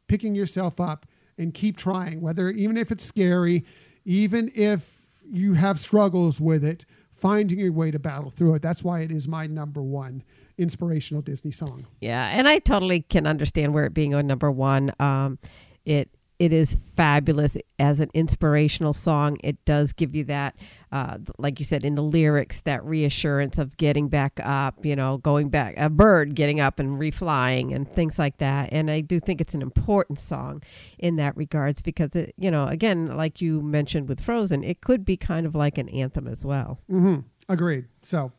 picking yourself up and keep trying, whether even if it's scary, even if you have struggles with it, finding your way to battle through it. That's why it is my number one inspirational Disney song. Yeah, and I totally can understand where it being a number one. Um, it it is fabulous as an inspirational song. It does give you that, uh, like you said in the lyrics, that reassurance of getting back up. You know, going back, a bird getting up and reflying and things like that. And I do think it's an important song in that regards because it, you know, again, like you mentioned with Frozen, it could be kind of like an anthem as well. hmm Agreed. So,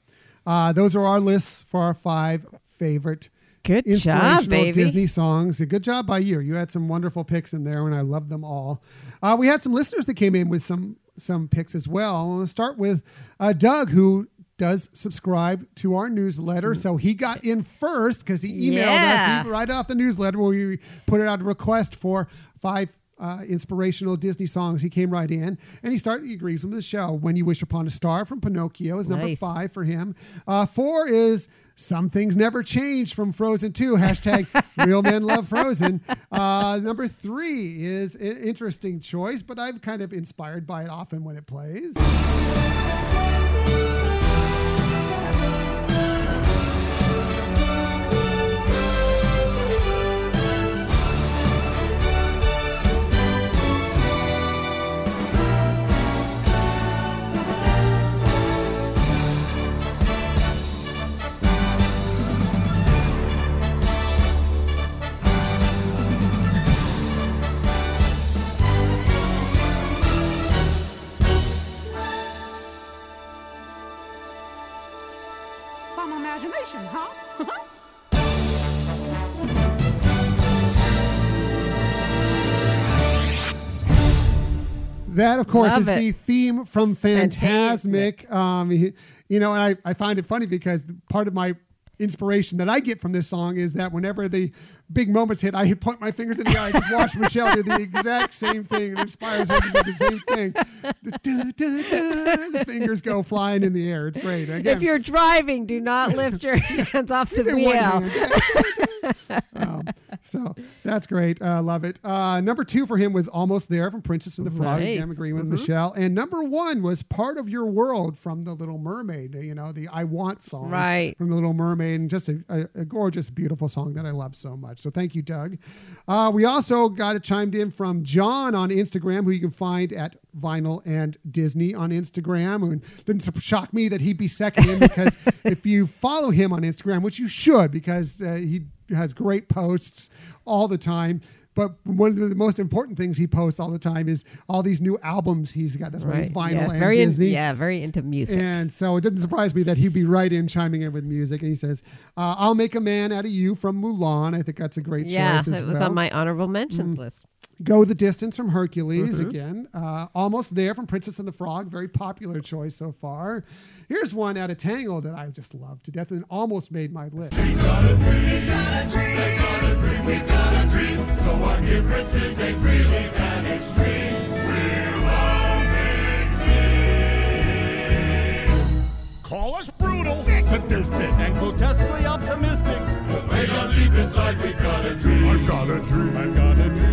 uh, those are our lists for our five favorite Good job, baby. Disney songs. A good job by you. You had some wonderful picks in there, and I loved them all. Uh, we had some listeners that came in with some some picks as well. We'll start with uh, Doug, who does subscribe to our newsletter. So he got in first because he emailed Yeah. us he, right off the newsletter where we put it out a request for five uh, inspirational Disney songs. He came right in and he started. He agrees with the show. When you wish upon a star from Pinocchio is number Nice. five for him. Uh, four is some things never change from Frozen 2. Hashtag real men love Frozen. Uh, number three is an interesting choice, but I'm kind of inspired by it often when it plays. That, of course, Love is it. the theme from Fantasmic. Fantasmic. Um, you know, and I, I find it funny because part of my inspiration that I get from this song is that whenever the big moments hit, I point my fingers in the air. I just watch Michelle do the exact same thing. It inspires her to do the same thing. Da, da, da, da. the fingers go flying in the air. It's great. Again, If you're driving, do not lift your hands off the wheel. um, so that's great. Uh, love it. Uh, number two for him was Almost There from Princess and the Frog. Nice. Again, agreeing with Michelle. And number one was Part of Your World from The Little Mermaid, you know, the I Want song Right. from The Little Mermaid. And just a, a, a gorgeous, beautiful song that I love so much. So thank you, Doug. Uh, we also got it chimed in from John on Instagram, who you can find at Vinyl and Disney on Instagram. And didn't shock me that he'd be second in because if you follow him on Instagram, which you should because uh, he has great posts all the time. But one of the most important things he posts all the time is all these new albums he's got. That's why he's vinyl yeah, and very in- Disney. yeah, very into music. And so it didn't surprise me that he'd be right in chiming in with music. And he says, uh, I'll make a man out of you from Mulan. I think that's a great yeah, choice as it was well. on my honorable mentions list. Go the Distance from Hercules Mm-hmm. again. Uh, Almost There from Princess and the Frog. Very popular choice so far. Here's one out of Tangle that I just love to death and almost made my list. Call us brutal, sadistic, and grotesquely optimistic. Cause way down deep inside we've got a dream. I've got a dream. I've got a dream.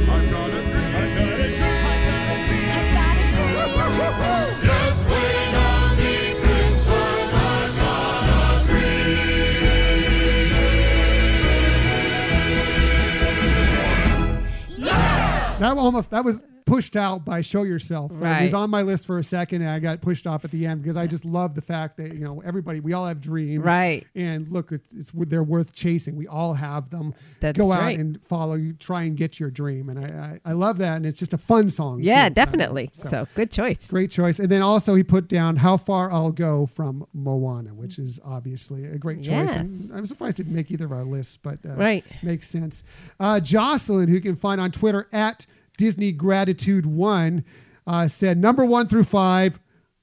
That almost that was pushed out by Show Yourself. It was on my list for a second, and I got pushed off at the end because I just love the fact that you know everybody we all have dreams, Right. And look, it's, it's they're worth chasing. We all have them. That's Go out right. and follow. You try and get your dream, and I I, I love that, and it's just a fun song. Yeah, too. definitely. So- So good choice. Great choice. And then also he put down How Far I'll Go from Moana, which is obviously a great choice. Yes. I'm surprised it didn't make either of our lists, but uh, Right. makes sense. Uh, Jocelyn, who you can find on Twitter at Disney Gratitude One, uh, said number one through five,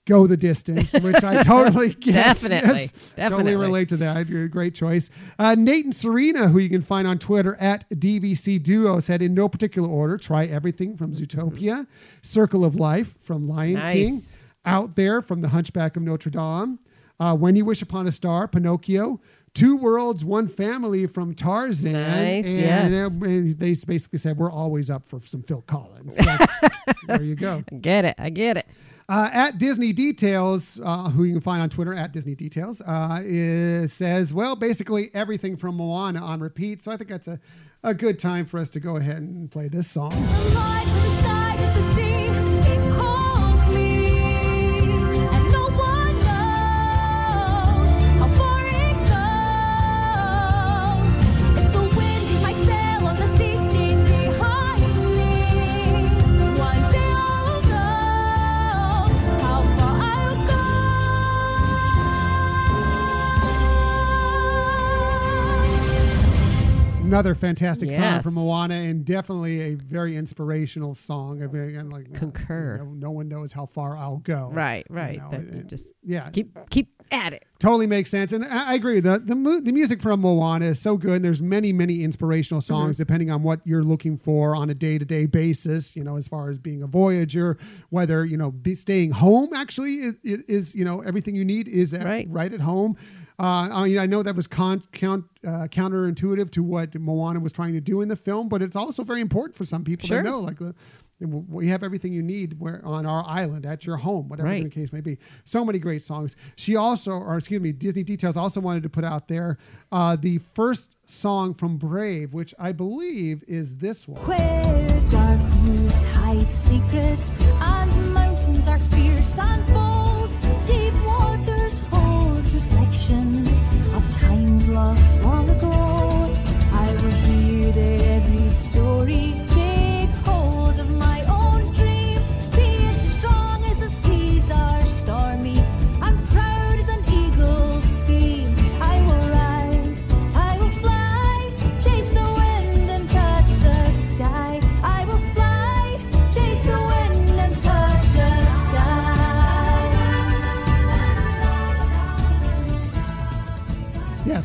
go the distance, which I totally get. Definitely. Yes, Totally Definitely. relate to that. Great choice. Uh, Nate and Serena, who you can find on Twitter at DVC Duo, said in no particular order, try everything from Zootopia, Circle of Life from Lion Nice. King, Out There from The Hunchback of Notre Dame, uh, When You Wish Upon a Star, Pinocchio, Two Worlds, One Family from Tarzan. Nice, and yes. they basically said, we're always up for some Phil Collins. So, there you go. I get it. I get it. Uh, at Disney Details, uh, who you can find on Twitter at Disney Details, uh, is, says, well, basically everything from Moana on repeat. So I think that's a, a good time for us to go ahead and play this song. Another fantastic song from Moana, and definitely a very inspirational song. I mean, like Concur. you know, no one knows how far I'll go. Right, you right. know, That and- just yeah, keep keep at it. totally makes sense and i, I agree the, the mu- the music from moana is so good and there's many many inspirational Mm-hmm. songs depending on what you're looking for on a day-to-day basis you know as far as being a voyager whether you know be staying home actually is, is you know everything you need is at, Right. right at home uh, I mean, I know that was con- count, uh, counterintuitive to what Moana was trying to do in the film, but it's also very important for some people Sure. to know. Like, uh, we have everything you need where on our island at your home, whatever Right. the case may be. So many great songs. She also, or excuse me, Disney Details also wanted to put out there uh, the first song from Brave, which I believe is this one. Where dark woods hide secrets and mountains are fierce and bold, lost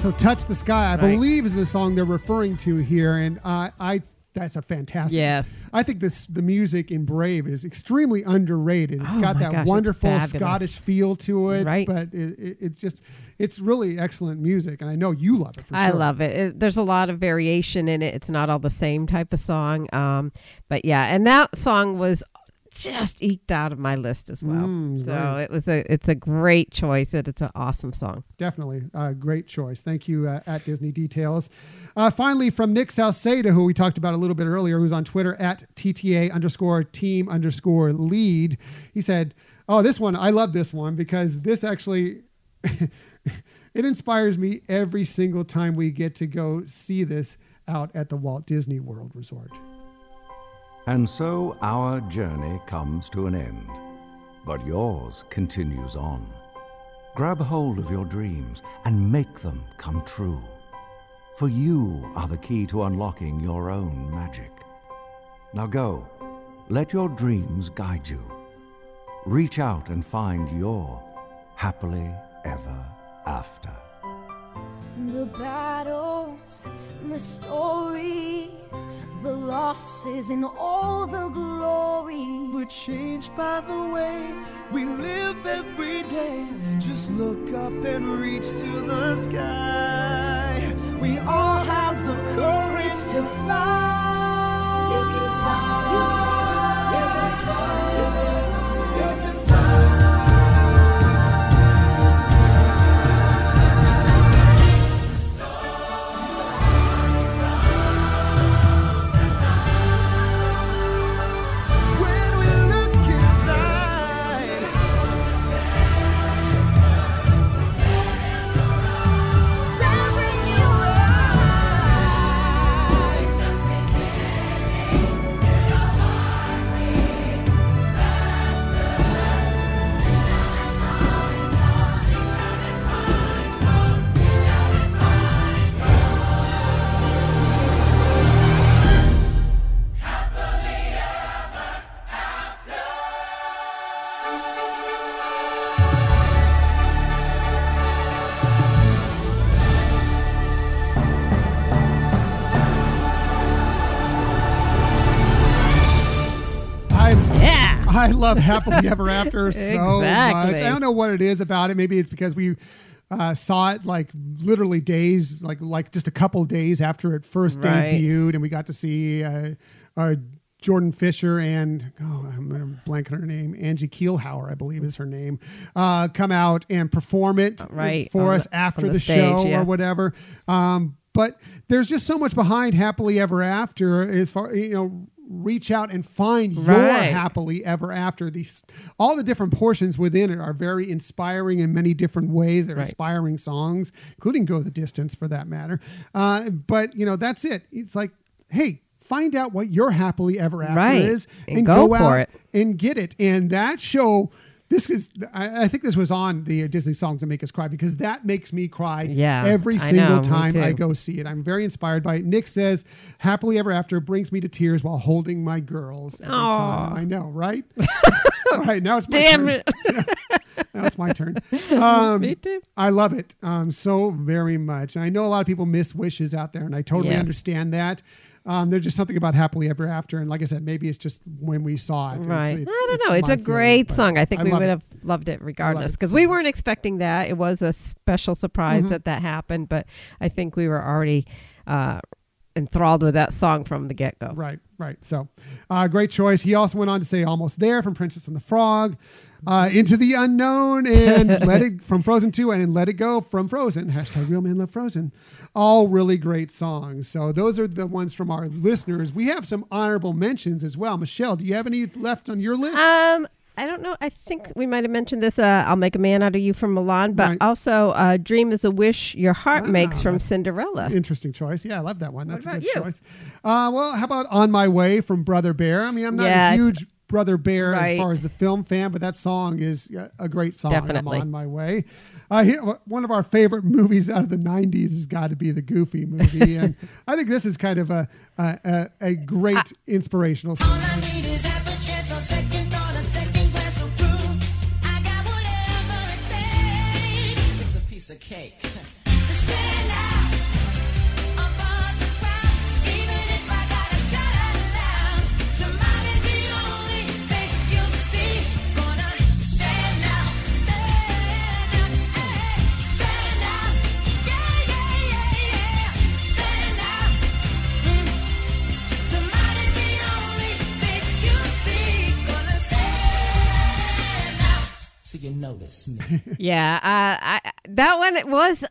so Touch the Sky, I Right. believe is the song they're referring to here. And uh, I that's a fantastic. Yes. I think this the music in Brave is extremely underrated. It's Oh got that gosh, wonderful. Scottish feel to it, Right. But it, it, it's just it's really excellent music, and I know you love it. For I sure. love it. it. There's a lot of variation in it. It's not all the same type of song. Um, but yeah, and that song was just eked out of my list as well. Mm, so right. it was a it's a great choice. and It's an awesome song. Definitely a great choice. Thank you uh, at Disney Details. Uh, finally, from Nick Salceda, who we talked about a little bit earlier, who's on Twitter at TTA underscore team underscore lead. He said, Oh, this one, I love this one because this actually. it inspires me every single time we get to go see this out at the Walt Disney World Resort. And so our journey comes to an end, but yours continues on. Grab hold of your dreams and make them come true. For you are the key to unlocking your own magic. Now go, let your dreams guide you. Reach out and find your happily ever after. The battles, the stories, the losses, and all the glory. We're changed by the way we live every day. Just look up and reach to the sky. We all have the courage to fly. You can fly. You can fly. You can I love Happily Ever After so much. I don't know what it is about it. Maybe it's because we uh, saw it like literally days, like like just a couple days after it first Right. debuted, and we got to see uh, uh, Jordan Fisher and oh, I'm blanking her name, Angie Keilhauer, I believe is her name, uh, come out and perform it right, for on us the- after the, the show yeah. or whatever. Um, but there's just so much behind Happily Ever After as far you know. Reach out and find your happily ever after. These all the different portions within it are very inspiring in many different ways. They're Right. inspiring songs, including "Go the Distance" for that matter. Uh, but you know that's it. It's like, hey, find out what your happily ever after Right. is, And go for out it. and get it. And that show. This is, I, I think this was on the Disney songs that make us cry because that makes me cry Yeah, every I single know, time I go see it. I'm very inspired by it. Nick says, "Happily ever after" brings me to tears while holding my girls. I know, right? All right, now it's my Damn turn. it. Now it's my turn. Um, Me too. I love it um, so very much. And I know a lot of people miss wishes out there, and I totally Yes. understand that. Um, there's just something about happily ever after, and like I said, maybe it's just when we saw it. Right. it's- I don't know. It's my a great song. I think we would it. have loved it regardless because so we weren't expecting that. It was a special surprise Mm-hmm. that that happened, but I think we were already uh, enthralled with that song from the get go. Right, right. So, uh, great choice. He also went on to say "Almost There" from Princess and the Frog, uh, "Into the Unknown" and "Let It" from Frozen Two, and "Let It Go" from Frozen. Hashtag Real Man Love Frozen. All really great songs. So those are the ones from our listeners. We have some honorable mentions as well. Michelle, do you have any left on your list? Um, I don't know. I think we might have mentioned this. Uh, I'll make a man out of you from Mulan, but Right. also uh, "Dream is a wish your heart Ah, makes" from Cinderella. Interesting choice. Yeah, I love that one. That's a about good you? choice. Uh, well, how about "On My Way" from Brother Bear? I mean, I'm not Yeah, a I- huge Brother Bear as far as the film fan, but that song is a great song. Definitely. I'm on my way. Uh, one of our favorite movies out of the '90s has got to be the Goofy movie, and I think this is kind of a a, a, a great inspirational song. yeah, uh, I, that one was.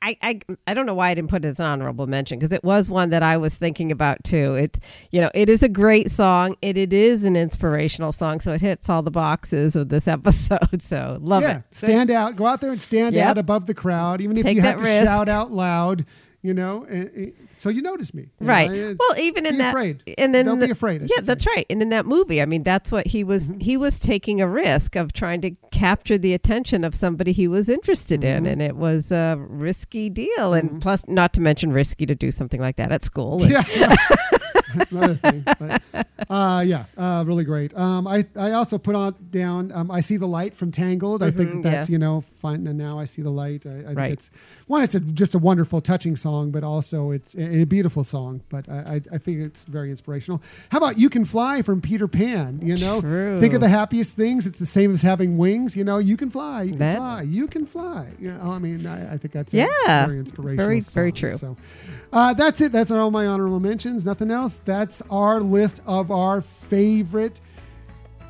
I, I, I don't know why I didn't put it as an honorable mention because it was one that I was thinking about too. It you know it is a great song. It it is an inspirational song, so it hits all the boxes of this episode. So love yeah, it. stand out. Go out there and stand Yep. out above the crowd, even if Take you have to risk. shout out loud. You know, and- and- so you notice me, you right know, well even in that afraid. and then don't the- be afraid. I yeah. Mm-hmm. that's right and in that movie i mean that's what he was he was taking a risk of trying to capture the attention of somebody he was interested Mm-hmm. in and it was a risky deal and plus not to mention risky to do something like that at school Yeah. Another thing. But, uh, yeah, uh, really great. Um, I, I also put on down um, I See the Light from Tangled. I think Mhm, that that's, yeah. you know, fun. And now I See the Light. I, I think Right. it's one, it's a, just a wonderful, touching song, but also it's a, a beautiful song. But I, I, I think it's very inspirational. How about You Can Fly from Peter Pan? You know, True. think of the happiest things. It's the same as having wings. You know, you can fly. You can That- fly. You can fly. You know, I mean, I, I think that's Yeah. very inspirational. Very- very true. So uh, that's it. That's all my honorable mentions. Nothing else. That's our list of our favorite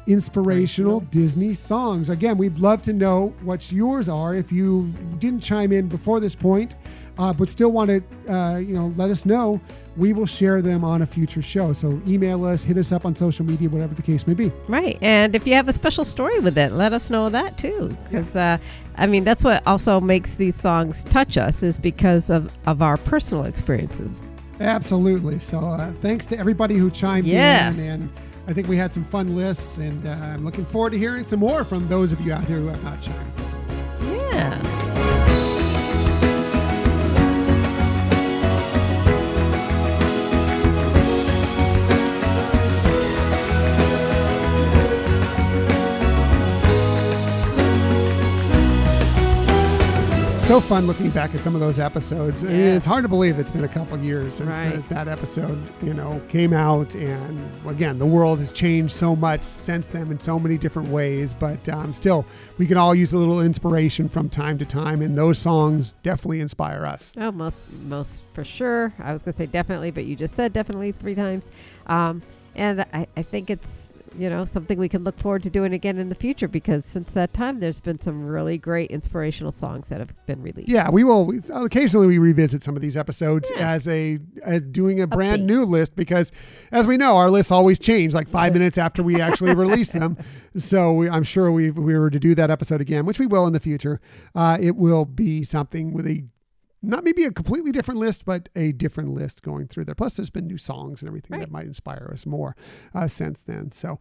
inspirational Disney songs. Again, we'd love to know what yours are. If you didn't chime in before this point, uh, but still want to, uh, you know, let us know. We will share them on a future show. So email us, hit us up on social media, whatever the case may be. Right. And if you have a special story with it, let us know that too. Because, uh, I mean, that's what also makes these songs touch us is because of, of our personal experiences. Absolutely. So uh, thanks to everybody who chimed Yeah. in. And I think we had some fun lists. And uh, I'm looking forward to hearing some more from those of you out there who have not chimed So fun looking back at some of those episodes. I mean, it's hard to believe it's been a couple years since Right. that, that episode, you know, came out. And again, the world has changed so much since then in so many different ways. But um, still, we can all use a little inspiration from time to time, and those songs definitely inspire us. Oh, most, most for sure. I was gonna say definitely, but you just said definitely three times. Um, and I, I think it's you know something we can look forward to doing again in the future because since that time, there's been some really great inspirational songs that have been released. Yeah, we will. We, occasionally, we revisit some of these episodes Yeah. as a as doing a brand Update. new list because, as we know, our lists always change like five minutes after we actually release them. So we, I'm sure we, if we were to do that episode again, which we will in the future, uh, it will be something with a not maybe a completely different list, but a different list going through there. Plus, there's been new songs and everything that might inspire us more uh, since then. So,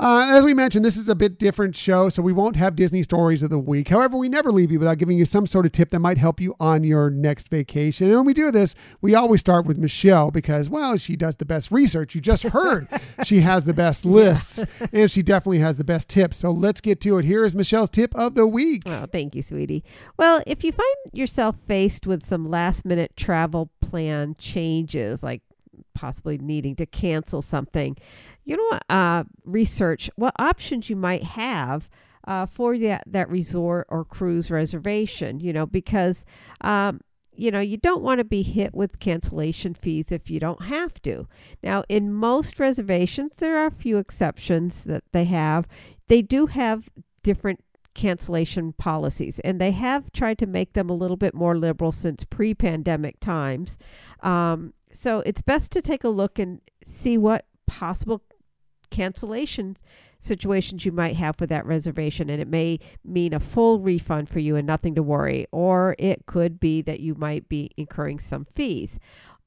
uh, as we mentioned, this is a bit different show, so we won't have Disney stories of the week. However, we never leave you without giving you some sort of tip that might help you on your next vacation. And when we do this, we always start with Michelle because, well, she does the best research. You just heard she has the best lists, and she definitely has the best tips. So let's get to it. Here is Michelle's tip of the week. Oh, thank you, sweetie. Well, if you find yourself faced with some last minute travel plan changes, like possibly needing to cancel something, you know? Uh, research what options you might have. Uh, for that, that resort or cruise reservation, you know, because um, you know, you don't want to be hit with cancellation fees if you don't have to. Now, in most reservations, there are a few exceptions that they have. They do have different cancellation policies, and they have tried to make them a little bit more liberal since pre pandemic times. Um, so it's best to take a look and see what possible cancellation situations you might have with that reservation and it may mean a full refund for you and nothing to worry or it could be that you might be incurring some fees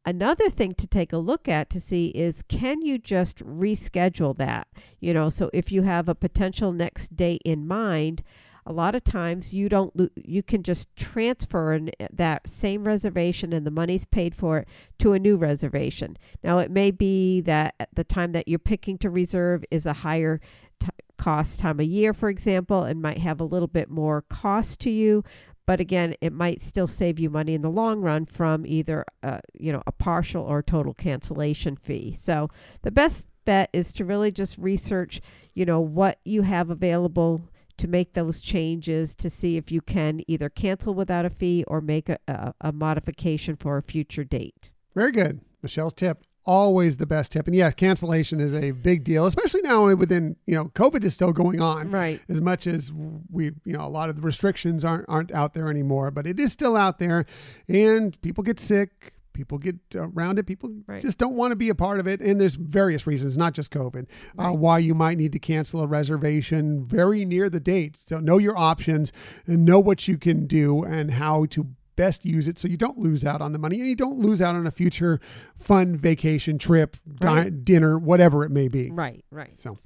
another thing to take a look at to see is can you just reschedule that? You know so if you have a potential next date in mind a lot of times you don't you can just transfer an, eh, that same reservation and the money's paid for it to a new reservation. Now it may be that at the time that you're picking to reserve is a higher t- cost time of year for example and might have a little bit more cost to you but again it might still save you money in the long run from either uh, you know a partial or total cancellation fee so the best bet is to really just research you know what you have available to make those changes to see if you can either cancel without a fee or make a, a, a modification for a future date Very good. Michelle's tip. Always the best tip. And yeah, cancellation is a big deal, especially now within, you know, COVID is still going on. right As much as we, you know, a lot of the restrictions aren't aren't out there anymore, but it is still out there and people get sick, people get around it, people Right. just don't want to be a part of it and there's various reasons, not just COVID, uh, why you might need to cancel a reservation very near the date. So know your options and know what you can do and how to best use it so you don't lose out on the money and you don't lose out on a future fun vacation trip, di- dinner, whatever it may be. right right So,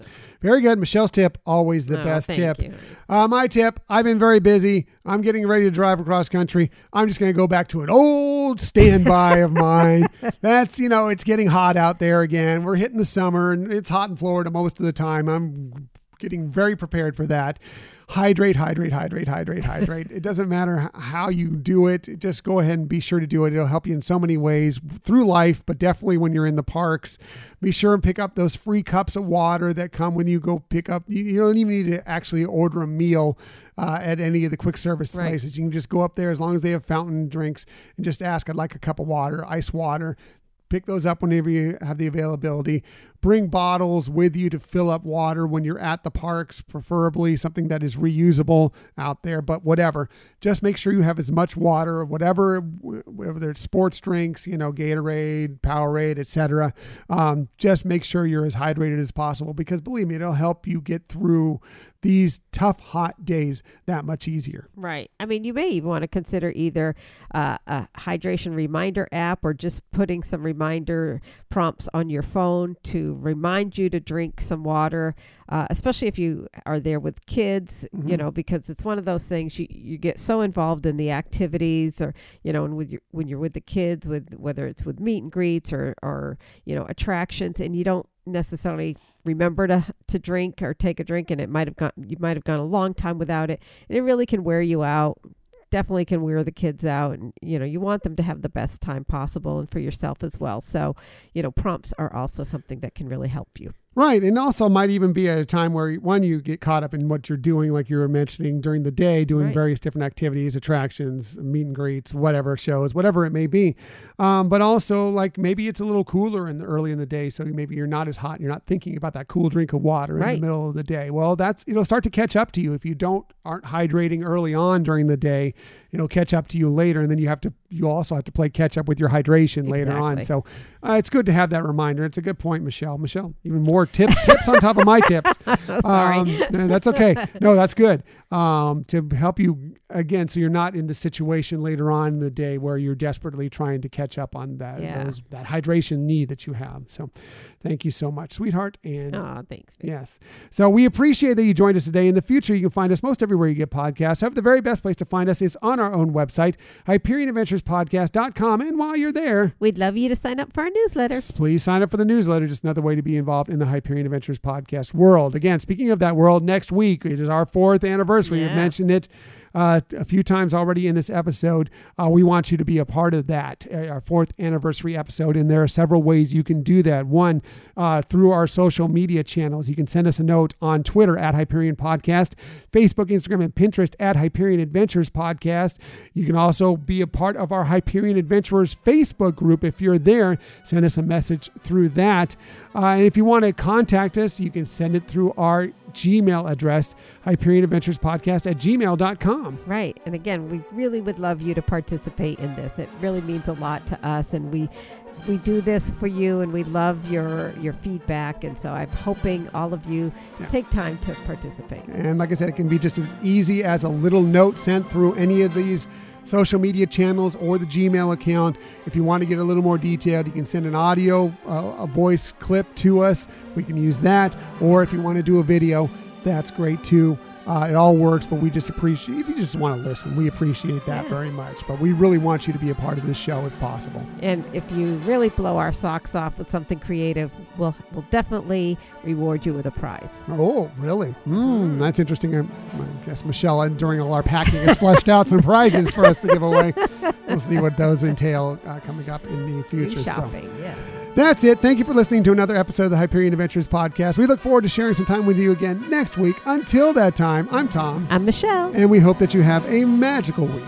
Very good. Michelle's tip, always the Oh, best tip. Uh, my tip, I've been very busy. I'm getting ready to drive across country. I'm just going to go back to an old standby of mine. That's, you know, it's getting hot out there again. We're hitting the summer and it's hot in Florida most of the time. I'm getting very prepared for that. Hydrate, hydrate, hydrate, hydrate, hydrate. it doesn't matter how you do it. Just go ahead and be sure to do it. It'll help you in so many ways through life, but definitely when you're in the parks. Be sure and pick up those free cups of water that come when you go pick up. You, you don't even need to actually order a meal uh, at any of the quick service Right. places. You can just go up there as long as they have fountain drinks and just ask, I'd like a cup of water, ice water. Pick those up whenever you have the availability. Bring bottles with you to fill up water when you're at the parks, preferably something that is reusable out there, but whatever. Just make sure you have as much water, whatever, whether it's sports drinks, you know, Gatorade, Powerade, etc. Um, just make sure you're as hydrated as possible because believe me, it'll help you get through these tough, hot days that much easier. Right. I mean, you may even want to consider either uh, a hydration reminder app or just putting some reminder prompts on your phone to remind you to drink some water, uh, especially if you are there with kids, you know, because it's one of those things you, you get so involved in the activities or, you know, and with your, when you're with the kids, with whether it's with meet and greets or, or, you know, attractions, and you don't necessarily remember to to drink or take a drink and it might have gone you might have gone a long time without it and it really can wear you out definitely can wear the kids out and you know you want them to have the best time possible and for yourself as well. So you know prompts are also something that can really help you Right. And also might even be at a time where one, you get caught up in what you're doing, like you were mentioning during the day, doing Right. various different activities, attractions, meet and greets, whatever shows, whatever it may be. Um, but also like maybe it's a little cooler in the early in the day. So maybe you're not as hot and you're not thinking about that cool drink of water in the middle of the day. Well, that's, it'll start to catch up to you. If you don't, aren't hydrating early on during the day, it'll catch up to you later. And then you have to, you also have to play catch up with your hydration later on. So uh, it's good to have that reminder. It's a good point, Michelle. Michelle, even more tips, tips on top of my tips. Sorry. Um, no, that's okay. No, that's good. Um, to help you again, so you're not in the situation later on in the day where you're desperately trying to catch up on that Yeah. those, that hydration need that you have. So, thank you so much, sweetheart. And oh thanks babe. Yes. So we appreciate that you joined us today. In the future, you can find us most everywhere you get podcasts. However, the very best place to find us is on our own website, HyperionAdventurespodcast.com. And while you're there, we'd love you to sign up for our newsletter please sign up for the newsletter. Just another way to be involved in the Hyperion Adventures podcast world. Again, speaking of that world, next week it is our fourth anniversary. We've mentioned it uh, a few times already in this episode. Uh, we want you to be a part of that, uh, our fourth anniversary episode. And there are several ways you can do that. One, uh, through our social media channels. You can send us a note on Twitter at Hyperion Podcast, Facebook, Instagram, and Pinterest at Hyperion Adventures Podcast. You can also be a part of our Hyperion Adventurers Facebook group. If you're there, send us a message through that. Uh, and if you want to contact us, you can send it through our Gmail address, Hyperion Adventures Podcast at gmail.com. Right. And again, we really would love you to participate in this. It really means a lot to us and we we do this for you and we love your your feedback and so I'm hoping all of you Yeah. take time to participate. And like I said, it can be just as easy as a little note sent through any of these social media channels or the Gmail account. If you want to get a little more detailed, you can send an audio, uh, a voice clip to us. We can use that. Or if you want to do a video, that's great too. Uh, it all works, but we just appreciate if you just want to listen. We appreciate that Yeah. very much. But we really want you to be a part of this show if possible. And if you really blow our socks off with something creative, we'll we'll definitely reward you with a prize. Oh, really? Mm, that's interesting. I, I guess Michelle, uh, during all our packing, has fleshed out some prizes for us to give away. We'll see what those entail uh, coming up in the Free future. So shopping, yes. That's it. Thank you for listening to another episode of the Hyperion Adventures podcast. We look forward to sharing some time with you again next week. Until that time, I'm Tom, I'm Michelle. and we hope that you have a magical week.